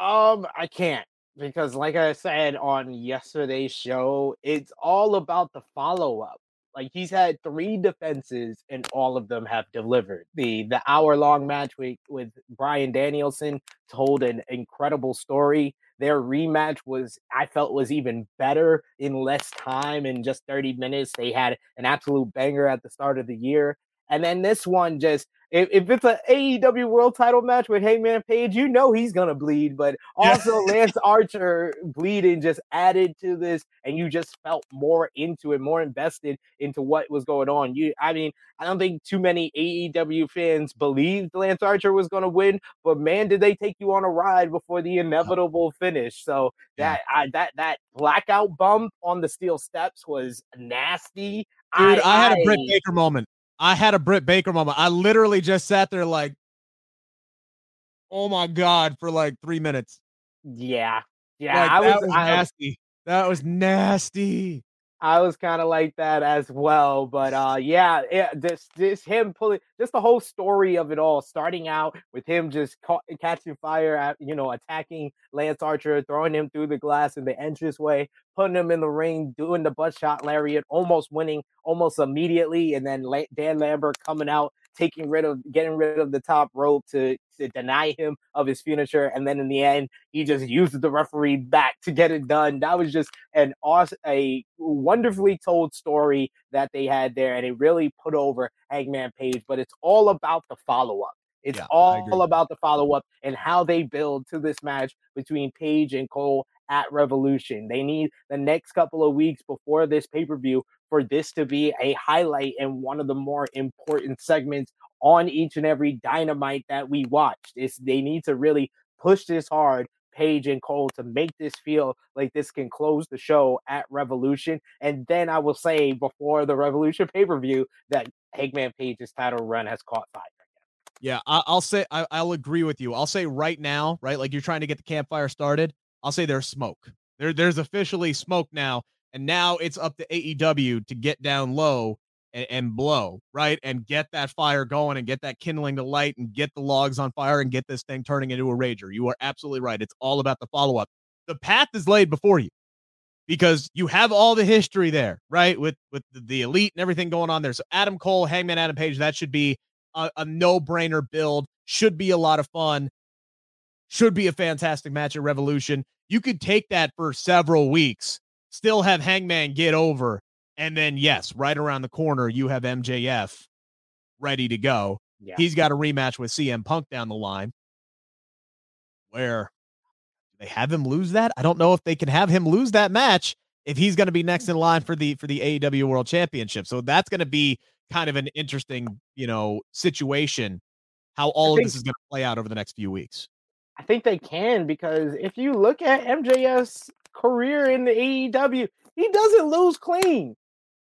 Um, I can't because, like I said on yesterday's show, it's all about the follow up. Like he's had three defenses and all of them have delivered. The the hour long match with with Bryan Danielson told an incredible story. Their rematch was I felt was even better in less time in just 30 minutes. They had an absolute banger at the start of the year. And then this one just if, if it's an AEW world title match with Hangman Page, you know he's gonna bleed. But also yeah. Lance Archer bleeding just added to this, and you just felt more into it, more invested into what was going on. You, I mean, I don't think too many AEW fans believed Lance Archer was gonna win, but man, did they take you on a ride before the inevitable finish? So that yeah. I, that that blackout bump on the steel steps was nasty. Dude, I, I had a Britt Baker moment. I had a Britt Baker moment. I literally just sat there like, oh my god, for like three minutes. Yeah, yeah, like, I that was, was I, nasty. That was nasty. I was kind of like that as well. But uh, yeah, yeah, this this him pulling just the whole story of it all, starting out with him just ca- catching fire at you know attacking Lance Archer, throwing him through the glass in the entrance way, putting him in the ring, doing the buckshot lariat, almost winning almost immediately, and then Dan Lambert coming out taking rid of getting rid of the top rope to to deny him of his finisher, and then in the end, he just used the referee back to get it done. That was just an awesome, a wonderfully told story that they had there, and it really put over Hangman Page. But it's all about the follow up. It's yeah, all about the follow up and how they build to this match between Page and Cole at Revolution. They need the next couple of weeks before this pay per view for this to be a highlight and one of the more important segments on each and every dynamite that we watched. It's, they need to really push this hard, Page and Cole, to make this feel like this can close the show at Revolution. And then I will say before the Revolution pay per view that Hangman Page's title run has caught fire. Yeah, I'll say I, will agree with you. I'll say right now, right, like you're trying to get the campfire started. I'll say there's smoke. There, there's officially smoke now, and now it's up to AEW to get down low and, and, blow, right? And get that fire going and get that kindling to light and get the logs on fire and get this thing turning into a rager. You are absolutely right. It's all about the follow up. The path is laid before you because you have all the history there, right? With with the, elite and everything going on there. So Adam Cole, Hangman Adam Page, that should be a, a no brainer build. Should be a lot of fun. Should be a fantastic match at Revolution. You could take that for several weeks, still have Hangman get over, and then yes, right around the corner you have MJF ready to go. Yeah. He's got a rematch with CM Punk down the line. Where they have him lose that? I don't know if they can have him lose that match if he's going to be next in line for the for the AEW World Championship. So that's going to be kind of an interesting, you know, situation how all think, of this is going to play out over the next few weeks. I think they can because if you look at MJF's career in the AEW, he doesn't lose clean.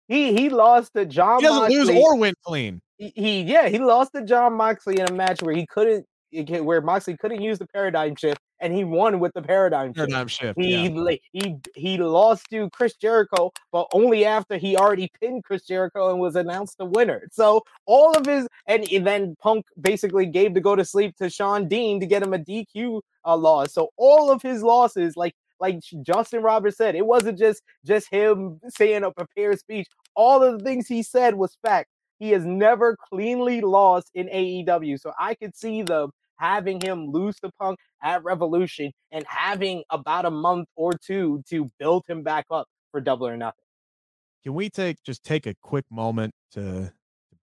He he lost to Jon. He doesn't Moxley. lose or win clean. He, he, yeah he lost to Jon Moxley in a match where he couldn't where Moxley couldn't use the paradigm shift and he won with the paradigm, paradigm shift. shift he, yeah. he he lost to Chris Jericho, but only after he already pinned Chris Jericho and was announced the winner. So all of his and, and then Punk basically gave the go to sleep to Shawn Dean to get him a DQ uh, loss. So all of his losses, like like Justin Roberts said, it wasn't just just him saying a prepared speech. All of the things he said was fact. He has never cleanly lost in AEW. So I could see them having him lose to punk at Revolution and having about a month or two to build him back up for double or nothing. Can we take just take a quick moment to,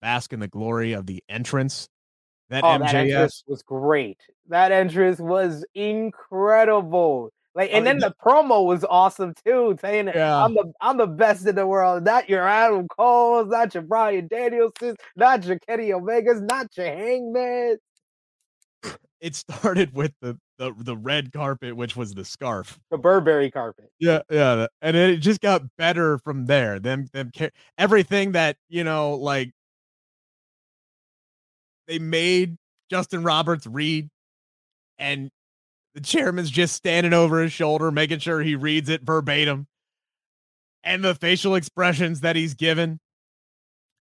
bask in the glory of the entrance that oh, MJF that was great. That entrance was incredible. Like, oh, and oh, then the promo was awesome too, saying yeah. I'm the I'm the best in the world. Not your Adam Cole's, not your Bryan Danielson, not your Kenny Omega's, not your Hangman it started with the, the the red carpet, which was the scarf, the Burberry carpet. Yeah, yeah, and it just got better from there. Them, them, everything that you know, like they made Justin Roberts read, and the chairman's just standing over his shoulder, making sure he reads it verbatim, and the facial expressions that he's given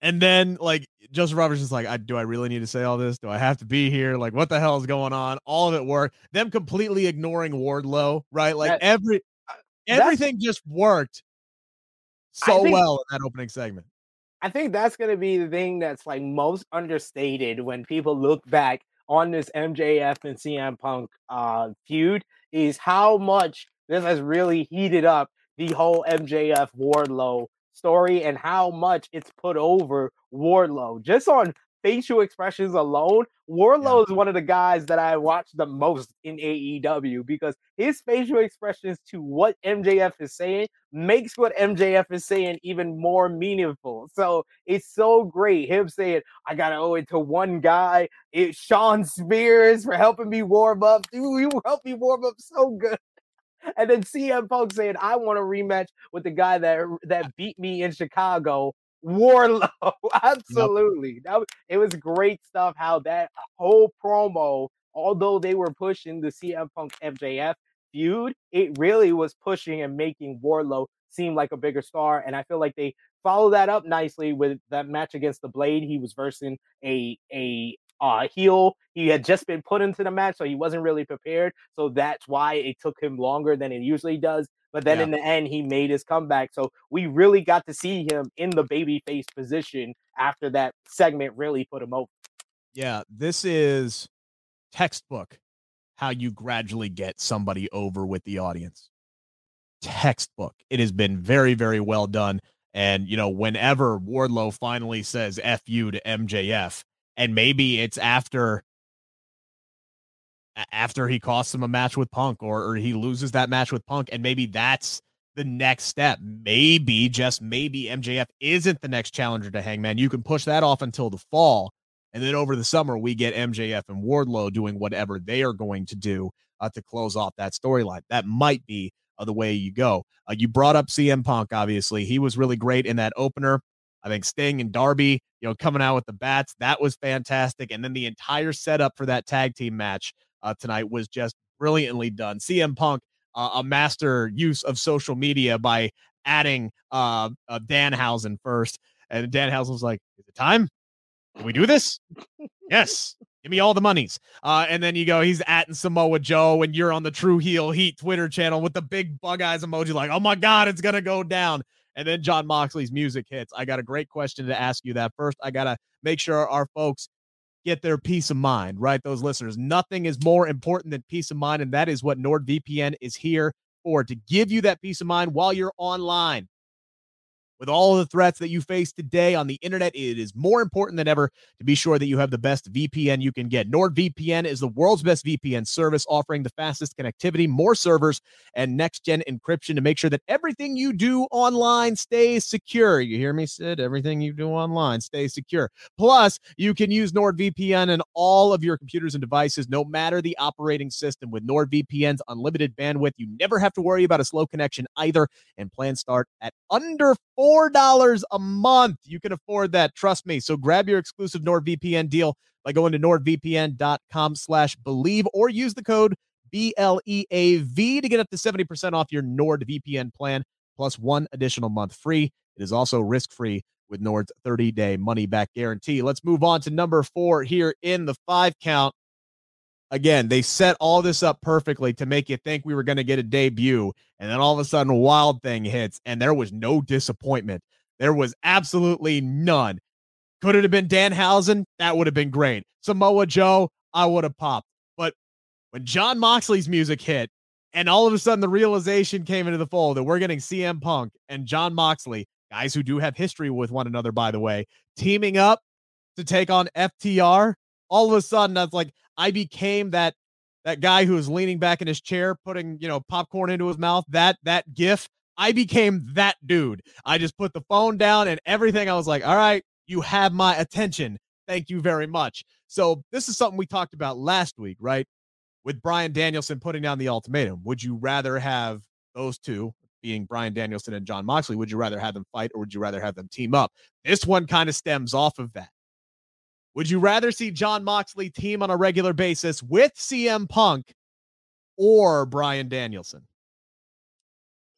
and then like Justin Roberts is like, I do I really need to say all this? Do I have to be here? Like, what the hell is going on? All of it worked. Them completely ignoring Wardlow, right? Like that, every everything just worked so think, well in that opening segment. I think that's gonna be the thing that's like most understated when people look back on this MJF and CM Punk uh, feud is how much this has really heated up the whole MJF Wardlow story and how much it's put over Wardlow. Just on facial expressions alone, Wardlow yeah. is one of the guys that I watch the most in AEW because his facial expressions to what MJF is saying makes what MJF is saying even more meaningful. So it's so great. Him saying, I gotta owe it to one guy. It's Shawn Spears for helping me warm up. Dude, you helped me warm up so good and then CM Punk saying, "I want a rematch with the guy that that beat me in Chicago." Wardlow, absolutely. That was, it was great stuff. How that whole promo, although they were pushing the CM Punk MJF feud, it really was pushing and making Wardlow seem like a bigger star. And I feel like they follow that up nicely with that match against the Blade. He was versing a a uh, heel. He had just been put into the match, so he wasn't really prepared. So that's why it took him longer than it usually does. But then yeah. in the end, he made his comeback. So we really got to see him in the babyface position after that segment really put him over. Yeah, this is textbook how you gradually get somebody over with the audience. Textbook. It has been very, very well done. And, you know, whenever Wardlow finally says F you to MJF, and maybe it's after after he costs him a match with Punk or, or he loses that match with Punk, and maybe that's the next step. Maybe, just maybe, MJF isn't the next challenger to Hangman. You can push that off until the fall. And then over the summer, we get MJF and Wardlow doing whatever they are going to do uh, to close off that storyline. That might be uh, the way you go. Uh, you brought up CM Punk, obviously. He was really great in that opener. I think Sting and Darby, you know, coming out with the bats, that was fantastic. And then the entire setup for that tag team match uh, tonight was just brilliantly done. CM Punk, uh, a master use of social media by adding uh, uh Danhausen first. And Danhausen was like, Is it time? Can we do this? yes. Give me all the monies. Uh, and then you go, he's at Samoa Joe, and you're on the True Heel Heat Twitter channel with the big bug eyes emoji, like, oh my God, it's going to go down. And then Jon Moxley's music hits. I got a great question to ask you that. First, I got to make sure our folks get their peace of mind, right? Those listeners. Nothing is more important than peace of mind. And that is what NordVPN is here for to give you that peace of mind while you're online. With all the threats that you face today on the internet, it is more important than ever to be sure that you have the best VPN you can get. NordVPN is the world's best VPN service, offering the fastest connectivity, more servers, and next gen encryption to make sure that everything you do online stays secure. You hear me, Sid? Everything you do online stays secure. Plus, you can use NordVPN on all of your computers and devices, no matter the operating system. With NordVPN's unlimited bandwidth, you never have to worry about a slow connection either, and plans start at under $4 a month. You can afford that. Trust me. So grab your exclusive NordVPN deal by going to nordvpn.com slash bleav or use the code B-L-E-A-V to get up to 70% off your NordVPN plan plus one additional month free. It is also risk-free with Nord's 30-day money-back guarantee. Let's move on to number four here in the five count again, they set all this up perfectly to make you think we were going to get a debut. And then all of a sudden, Wild Thing hits, and there was no disappointment. There was absolutely none. Could it have been Danhausen? That would have been great. Samoa Joe, I would have popped. But when Jon Moxley's music hit, and all of a sudden the realization came into the fold that we're getting CM Punk and John Moxley, guys who do have history with one another, by the way, teaming up to take on FTR. All of a sudden, that's like, I became that that guy who was leaning back in his chair, putting you know popcorn into his mouth. That that gif. I became that dude. I just put the phone down and everything. I was like, all right, you have my attention. Thank you very much. So this is something we talked about last week, right? With Bryan Danielson putting down the ultimatum. Would you rather have those two, being Bryan Danielson and Jon Moxley, would you rather have them fight or would you rather have them team up? This one kind of stems off of that. Would you rather see Jon Moxley team on a regular basis with CM Punk or Bryan Danielson?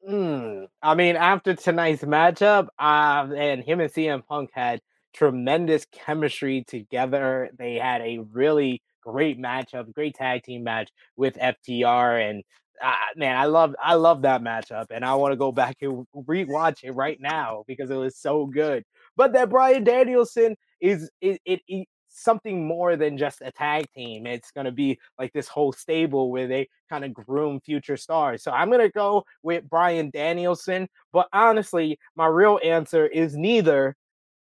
Mm, I mean, after tonight's matchup, uh, and him and CM Punk had tremendous chemistry together. They had a really great matchup, great tag team match with FTR, and uh, man, I love I love that matchup, and I want to go back and rewatch it right now because it was so good. But that Bryan Danielson is it, it, it something more than just a tag team. It's going to be like this whole stable where they kind of groom future stars. So I'm going to go with Bryan Danielson. But honestly, my real answer is neither.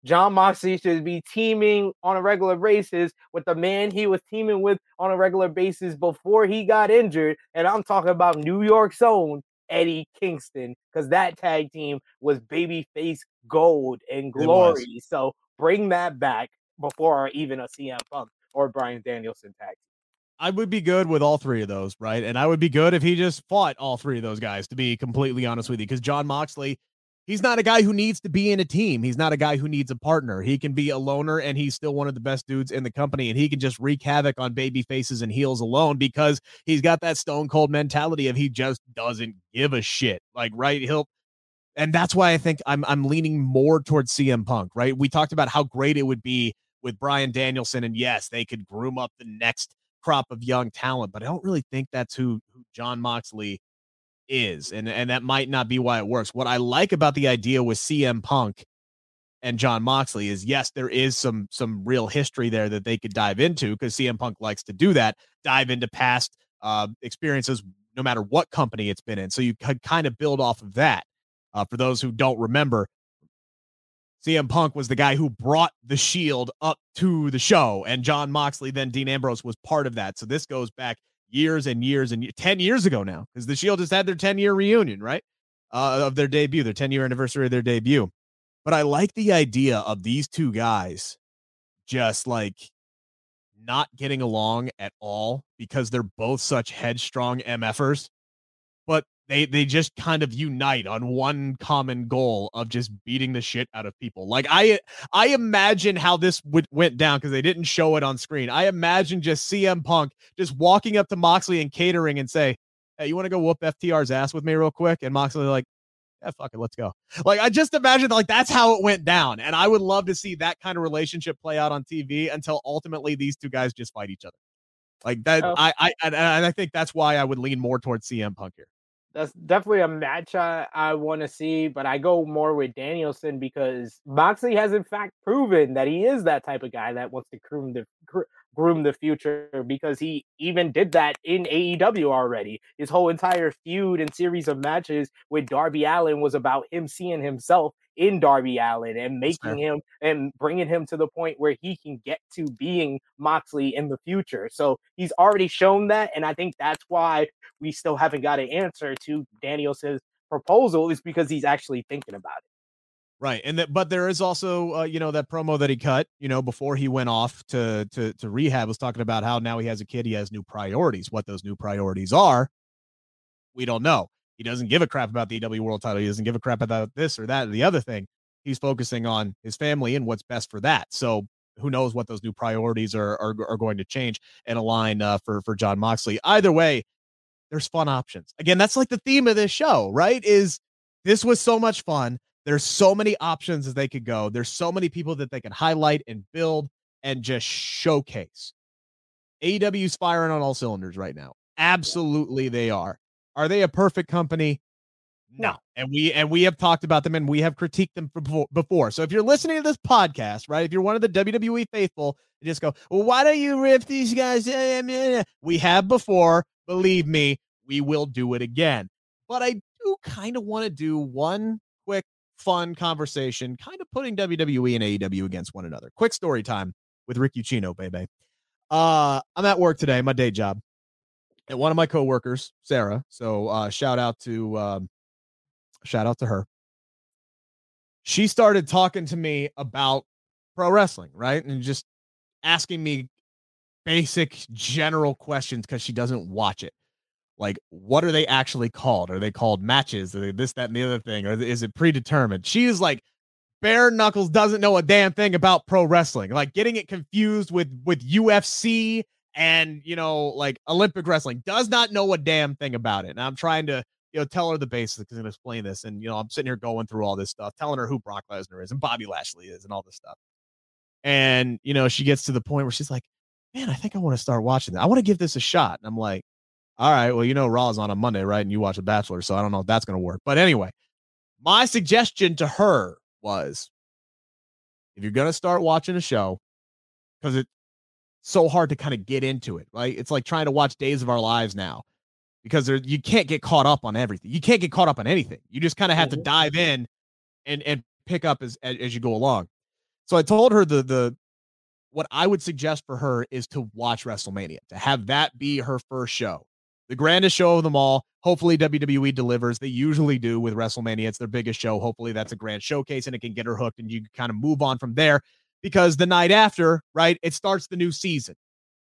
Jon Moxley should be teaming on a regular basis with the man he was teaming with on a regular basis before he got injured. And I'm talking about New York's own Eddie Kingston, because that tag team was babyface gold and glory. So bring that back before even a CM Punk or Bryan Danielson tag. I would be good with all three of those, right? And I would be good if he just fought all three of those guys, to be completely honest with you, because Jon Moxley, he's not a guy who needs to be in a team. He's not a guy who needs a partner. He can be a loner, and he's still one of the best dudes in the company, and he can just wreak havoc on baby faces and heels alone because he's got that stone cold mentality of he just doesn't give a shit. Like, right? He'll and that's why I think I'm I'm leaning more towards CM Punk, right? We talked about how great it would be with Bryan Danielson, and yes, they could groom up the next crop of young talent, but I don't really think that's who, who Jon Moxley is, and and that might not be why it works. What I like about the idea with CM Punk and Jon Moxley is yes, there is some some real history there that they could dive into because CM Punk likes to do that, dive into past uh, experiences, no matter what company it's been in. So you could kind of build off of that. Uh, for those who don't remember, CM Punk was the guy who brought the Shield up to the show, and Jon Moxley, then Dean Ambrose, was part of that. So this goes back years and years and 10 years ago now, because the Shield just had their 10 year reunion, right? Uh, of their debut, their 10 year anniversary of their debut. But I like the idea of these two guys just like not getting along at all because they're both such headstrong MFers. They they just kind of unite on one common goal of just beating the shit out of people. Like I I imagine how this would went down because they didn't show it on screen. I imagine just CM Punk just walking up to Moxley and catering and say, "Hey, you want to go whoop FTR's ass with me real quick?" And Moxley like, "Yeah, fuck it, let's go." Like I just imagine like that's how it went down, and I would love to see that kind of relationship play out on TV until ultimately these two guys just fight each other. Like that, oh. I I and I think that's why I would lean more towards CM Punk here that's definitely a match I, I want to see, but I go more with Danielson because Moxley has in fact proven that he is that type of guy that wants to groom the groom the future because he even did that in AEW already. His whole entire feud and series of matches with Darby Allin was about him seeing himself in Darby Allin and making him and bringing him to the point where he can get to being Moxley in the future. So he's already shown that, and I think that's why we still haven't got an answer to Danielson's proposal is because he's actually thinking about it. Right, and that, but there is also, uh, you know, that promo that he cut, you know, before he went off to to to rehab was talking about how now he has a kid, he has new priorities. What those new priorities are, we don't know. He doesn't give a crap about the EW World Title. He doesn't give a crap about this or that or the other thing. He's focusing on his family and what's best for that. So who knows what those new priorities are are, are going to change and align uh, for for Jon Moxley. Either way, there's fun options. Again, that's like the theme of this show, right? Is this was so much fun there's so many options as they could go. There's so many people that they can highlight and build and just showcase. AEW's firing on all cylinders right now. Absolutely, they are. Are they a perfect company? No. And we and we have talked about them and we have critiqued them before. So if you're listening to this podcast, right, if you're one of the WWE faithful, just go, well, why don't you rip these guys? We have before. Believe me, we will do it again. But I do kind of want to do one quick fun conversation, kind of putting WWE and AEW against one another. Quick story time with Rick Ucchino, baby. Uh, I'm at work today, my day job, and one of my coworkers, Sarah. So uh, shout out to um, shout out to her. She started talking to me about pro wrestling, right, and just asking me basic general questions because she doesn't watch it. Like what are they actually called? Are they called matches? Are they this that and the other thing? Or is it predetermined? She's like bare knuckles doesn't know a damn thing about pro wrestling. Like getting it confused with with ufc and you know like olympic wrestling does not know a damn thing about it and i'm trying to you know tell her the basics and explain this and you know i'm sitting here going through all this stuff telling her who brock lesnar is and bobby lashley is and all this stuff and you know she gets to the point where she's like man i think i want to start watching that i want to give this a shot and i'm like all right, well, you know, Raw's on a Monday, right? And you watch The Bachelor, so I don't know if that's going to work. But anyway, my suggestion to her was if you're going to start watching a show, because it's so hard to kind of get into it, right? It's like trying to watch Days of Our Lives now because there, you can't get caught up on everything. You can't get caught up on anything. You just kind of have to mm-hmm. dive in and and pick up as, as as you go along. So I told her the the what I would suggest for her is to watch WrestleMania, to have that be her first show the grandest show of them all. Hopefully, WWE delivers. They usually do with WrestleMania. It's their biggest show. Hopefully, that's a grand showcase and it can get her hooked and you kind of move on from there because the night after, right, it starts the new season.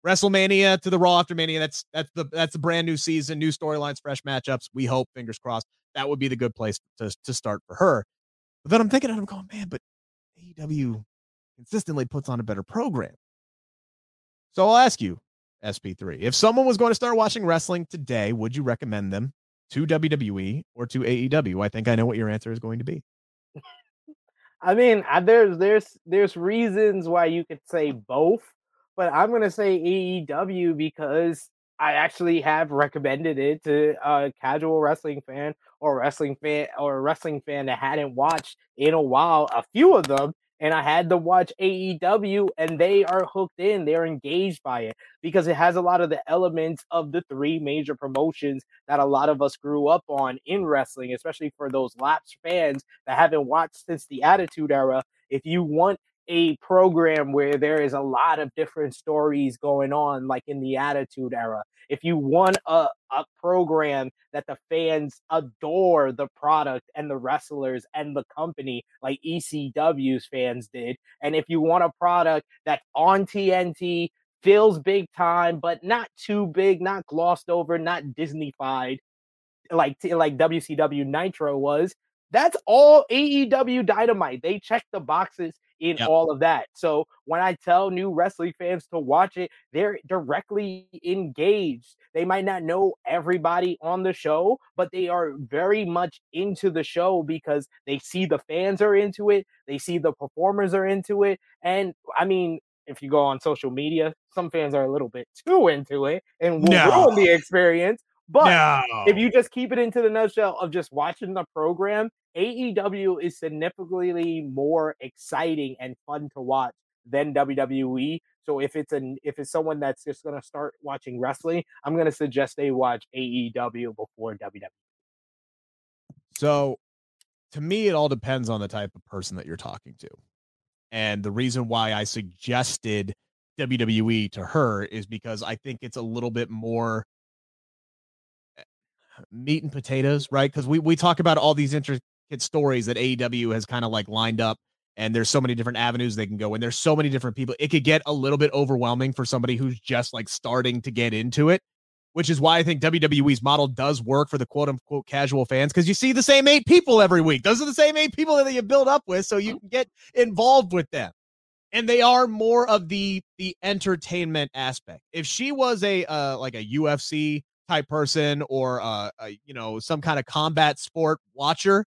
WrestleMania to the Raw after Mania. That's that's the that's a brand new season, new storylines, fresh matchups. We hope, fingers crossed, that would be the good place to to start for her. But then I'm thinking, I'm going, man, but AEW consistently puts on a better program. So I'll ask you, SP3. If someone was going to start watching wrestling today, would you recommend them to WWE or to AEW? I think I know what your answer is going to be. I mean, there's there's there's reasons why you could say both, but I'm gonna say AEW because I actually have recommended it to a casual wrestling fan or wrestling fan or a wrestling fan that hadn't watched in a while. A few of them and I had to watch AEW, and they are hooked in. They're engaged by it because it has a lot of the elements of the three major promotions that a lot of us grew up on in wrestling, especially for those lapsed fans that haven't watched since the Attitude Era. If you want a program where there is a lot of different stories going on, like in the Attitude Era. If you want a, a program that the fans adore the product and the wrestlers and the company, like ECW's fans did, and if you want a product that's on TNT, feels big time, but not too big, not glossed over, not Disneyfied, like like WCW Nitro was. That's all AEW Dynamite. They check the boxes in yep. all of that. So when I tell new wrestling fans to watch it, they're directly engaged. They might not know everybody on the show, but they are very much into the show because they see the fans are into it, they see the performers are into it. And I mean, if you go on social media, some fans are a little bit too into it and will no. ruin the experience. But no. if you just keep it into the nutshell of just watching the program, AEW is significantly more exciting and fun to watch than WWE. So if it's an if it's someone that's just gonna start watching wrestling, I'm gonna suggest they watch AEW before WWE. So to me, it all depends on the type of person that you're talking to. And the reason why I suggested WWE to her is because I think it's a little bit more eh, meat and potatoes, right? Because we we talk about all these intricate stories that AEW has kind of like lined up, and there's so many different avenues they can go, and there's so many different people. It could get a little bit overwhelming for somebody who's just like starting to get into it, which is why I think WWE's model does work for the quote unquote casual fans because you see the same eight people every week. Those are the same eight people that you build up with, so you can get involved with them and they are more of the the entertainment aspect. If she was a uh like a UFC type person or uh, a, you know some kind of combat sport watcher,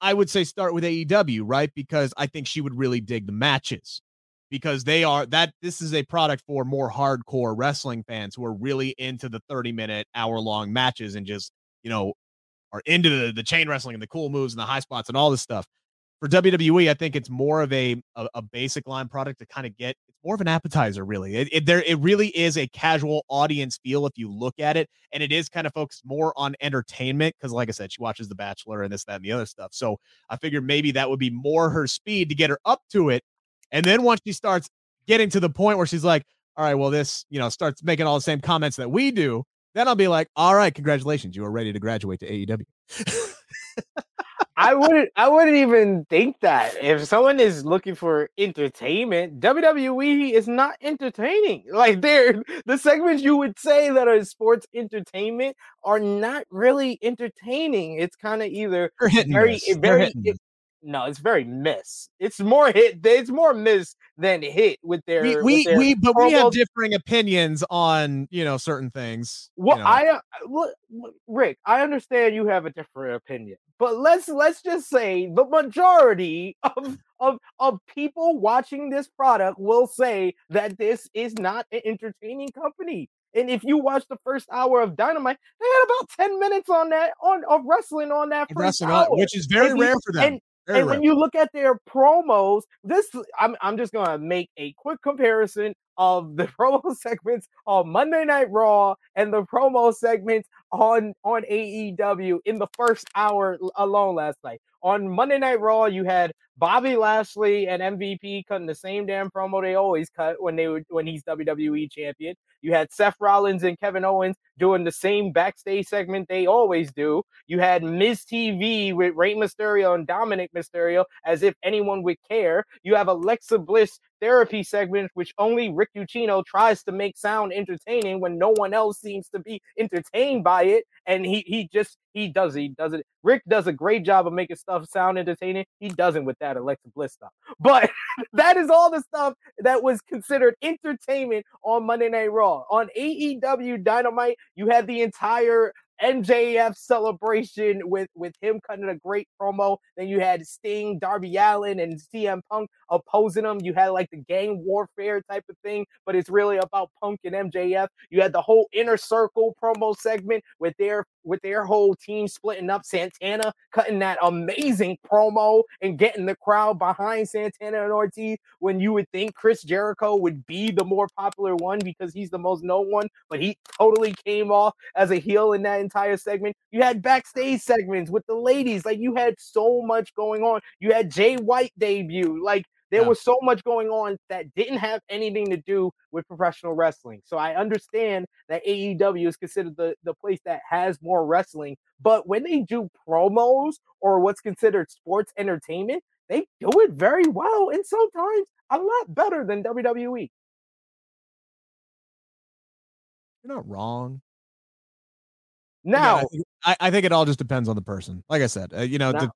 I would say start with AEW, right? Because I think she would really dig the matches because they are that this is a product for more hardcore wrestling fans who are really into the 30 minute hour long matches and just you know are into the, the chain wrestling and the cool moves and the high spots and all this stuff for WWE, I think it's more of a a, a basic line product to kind of get. More of an appetizer, really. It, it, there, it really is a casual audience feel if you look at it, and it is kind of focused more on entertainment because, like I said, she watches The Bachelor and this, that, and the other stuff. So I figured maybe that would be more her speed to get her up to it, and then once she starts getting to the point where she's like, "All right, well, this, you know, starts making all the same comments that we do," then I'll be like, "All right, congratulations, you are ready to graduate to AEW." I wouldn't I wouldn't even think that. If someone is looking for entertainment, WWE is not entertaining. Like they're the segments you would say that are sports entertainment are not really entertaining. It's kind of either very very no, it's very miss. It's more hit. It's more miss than hit with their. We we, their we but we have differing opinions on you know certain things. Well, you know. I uh, Rick, I understand you have a different opinion, but let's let's just say the majority of of of people watching this product will say that this is not an entertaining company. And if you watch the first hour of Dynamite, they had about 10 minutes on that on of wrestling on that first wrestling hour. which is very and rare for them. And, and when you look at their promos, this I'm I'm just gonna make a quick comparison of the promo segments on Monday Night Raw and the promo segments on on AEW in the first hour alone last night. On Monday Night Raw, you had Bobby Lashley and MVP cutting the same damn promo they always cut when they were when he's WWE champion. You had Seth Rollins and Kevin Owens doing the same backstage segment they always do. You had Miz TV with Rey Mysterio and Dominik Mysterio as if anyone would care. You have Alexa Bliss therapy segment, which only Rick Ucchino tries to make sound entertaining when no one else seems to be entertained by it. And he he just he does he does it. Rick does a great job of making stuff sound entertaining. He doesn't with that Alexa Bliss stuff. But that is all the stuff that was considered entertainment on Monday Night Raw. On AEW Dynamite, you had the entire MJF celebration with with him cutting a great promo. Then you had Sting, Darby Allin, and CM Punk opposing him. You had like the gang warfare type of thing, but it's really about Punk and MJF. You had the whole inner circle promo segment with their with their whole team splitting up. Santana cutting that amazing promo and getting the crowd behind Santana and Ortiz when you would think Chris Jericho would be the more popular one because he's the most known one, but he totally came off as a heel in that entire segment. You had backstage segments with the ladies. Like you had so much going on. You had Jay White debut. Like there yeah. was so much going on that didn't have anything to do with professional wrestling. So I understand that AEW is considered the, the place that has more wrestling. But when they do promos or what's considered sports entertainment, they do it very well and sometimes a lot better than WWE. You're not wrong. Now, Again, I, think, I, I, think, it all just depends on the person. Like I said, uh, you know, now, the...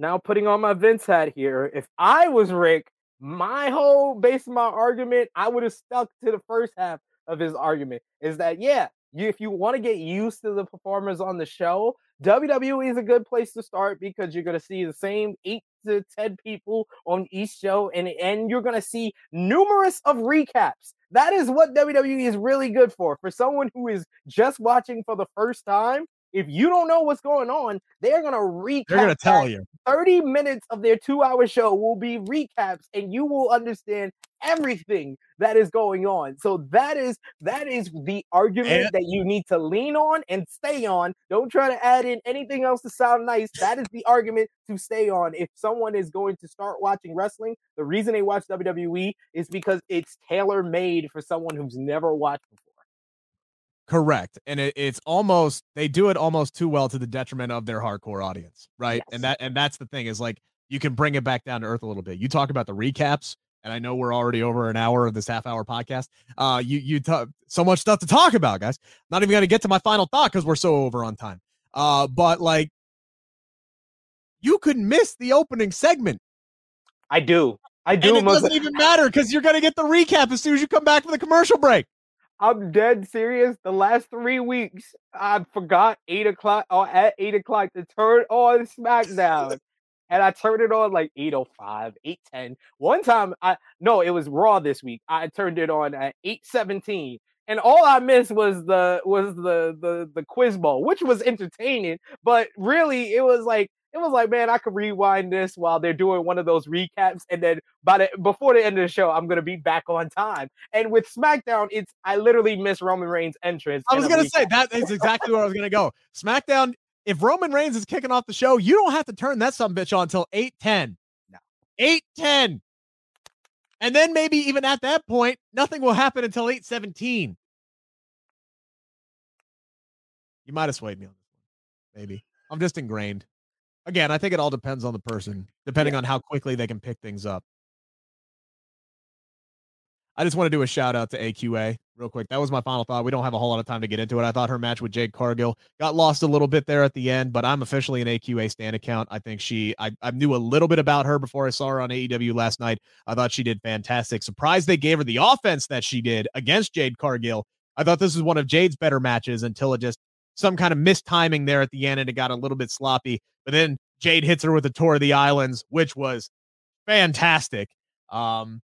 now putting on my Vince hat here, if I was Rick, my whole base of my argument, I would have stuck to the first half of his argument. Is that yeah, you if you want to get used to the performers on the show, WWE is a good place to start because you're going to see the same eight to ten people on each show, and and you're going to see numerous of recaps that is what WWE is really good for. For someone who is just watching for the first time, if you don't know what's going on, they're gonna recap. They're gonna tell you. 30 minutes of their two-hour show will be recaps, and you will understand everything that is going on. So that is that is the argument and- that you need to lean on and stay on. Don't try to add in anything else to sound nice. That is the argument to stay on. If someone is going to start watching wrestling, the reason they watch WWE is because it's tailor made for someone who's never watched before. Correct. And it, it's almost they do it almost too well to the detriment of their hardcore audience, right? Yes. And that and that's the thing is like you can bring it back down to earth a little bit. You talk about the recaps, and I know we're already over an hour of this half hour podcast. Uh, you you talk so much stuff to talk about, guys. Not even gonna get to my final thought because we're so over on time. Uh, but like you could miss the opening segment. I do. I do. And it doesn't even matter because you're gonna get the recap as soon as you come back from the commercial break. I'm dead serious. The last three weeks, I forgot eight o'clock or at eight o'clock to turn on SmackDown. and I turned it on like 805, 810. One time I no, it was Raw this week. I turned it on at 817. And all I missed was the was the the the quiz bowl, which was entertaining, but really it was like it was like, man, I could rewind this while they're doing one of those recaps, and then by the before the end of the show, I'm gonna be back on time. And with SmackDown, it's I literally miss Roman Reigns' entrance. I was gonna say that is exactly where I was gonna go. SmackDown, if Roman Reigns is kicking off the show, you don't have to turn that some bitch on until 8:10. No. 8:10. And then maybe even at that point, nothing will happen until 8:17. You might have swayed me on this one. Maybe. I'm just ingrained. Again, I think it all depends on the person, depending yeah. on how quickly they can pick things up. I just want to do a shout out to AQA real quick. That was my final thought. We don't have a whole lot of time to get into it. I thought her match with Jade Cargill got lost a little bit there at the end, but I'm officially an AQA stand account. I think she, I, I knew a little bit about her before I saw her on AEW last night. I thought she did fantastic. Surprised they gave her the offense that she did against Jade Cargill. I thought this was one of Jade's better matches until it just some kind of mistiming there at the end and it got a little bit sloppy. But then Jade hits her with a tour of the islands, which was fantastic. Um,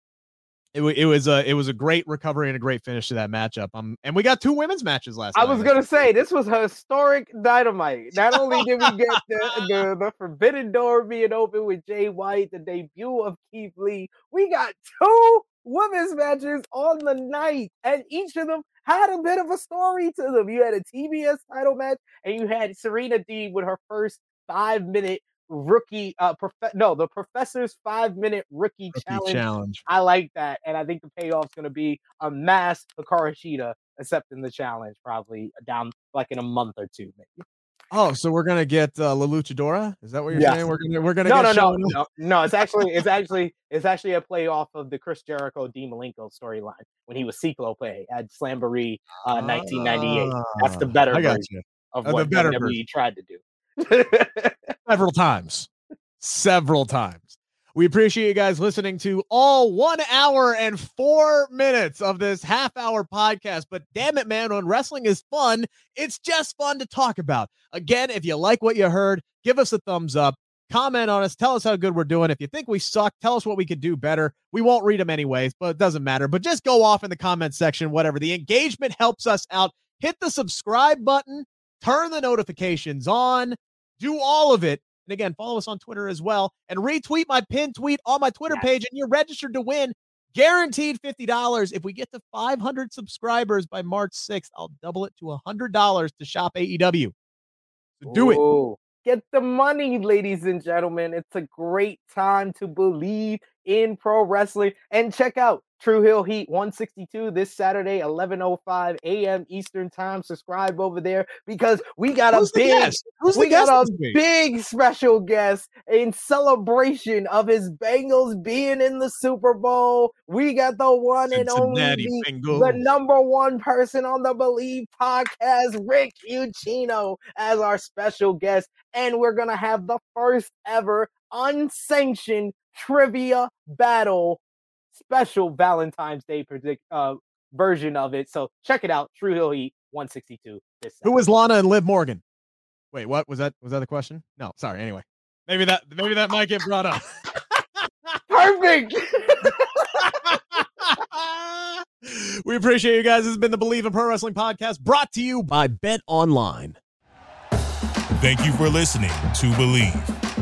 it, it was a it was a great recovery and a great finish to that matchup. Um, and we got two women's matches last. I night. was gonna say this was historic dynamite. Not only did we get the, the, the Forbidden Door being open with Jay White, the debut of Keith Lee, we got two women's matches on the night, and each of them had a bit of a story to them. You had a TBS title match, and you had Serena Deeb with her first five minute rookie uh prof- no the professor's five minute rookie, rookie challenge. challenge. I like that, and I think the payoff's gonna be a mass Hikaru Shida accepting the challenge probably down like in a month or two, maybe. Oh, so we're gonna get uh, La Luchadora? Is that what you're yeah. saying? We're gonna we're gonna no no no, no no It's actually it's actually it's actually a play off of the Chris Jericho D Malenko storyline when he was Ciclope at Slamboree uh, 1998. That's the better version you. of uh, what WWE version. tried to do several times, several times. We appreciate you guys listening to all one hour and four minutes of this half hour podcast. But damn it, man, when wrestling is fun, it's just fun to talk about. Again, if you like what you heard, give us a thumbs up, comment on us, tell us how good we're doing. If you think we suck, tell us what we could do better. We won't read them anyways, but it doesn't matter. But just go off in the comment section, whatever. The engagement helps us out. Hit the subscribe button, turn the notifications on, do all of it and again, follow us on Twitter as well and retweet my pinned tweet on my Twitter yes. page, and you're registered to win guaranteed $50. If we get to 500 subscribers by March 6th, I'll double it to $100 to shop AEW. So do Ooh. it. Get the money, ladies and gentlemen. It's a great time to believe in pro wrestling. And check out True Heel Heat 162 this Saturday, 11:05 a.m. Eastern Time. Subscribe over there because we got Who's a big, we got a big special guest in celebration of his Bengals being in the Super Bowl. We got the one Cincinnati and only the, the number one person on the Bleav podcast, Rick Ucchino, as our special guest, and we're gonna have the first ever unsanctioned trivia battle special Valentine's Day predict uh, version of it. So check it out. True Heel Heat 162. This Who was Lana and Liv Morgan? Wait, what was that? Was that the question? No, sorry. Anyway, maybe that maybe that might get brought up. Perfect. we appreciate you guys. This has been the Bleav in Pro Wrestling podcast brought to you by BetOnline. Thank you for listening to Bleav.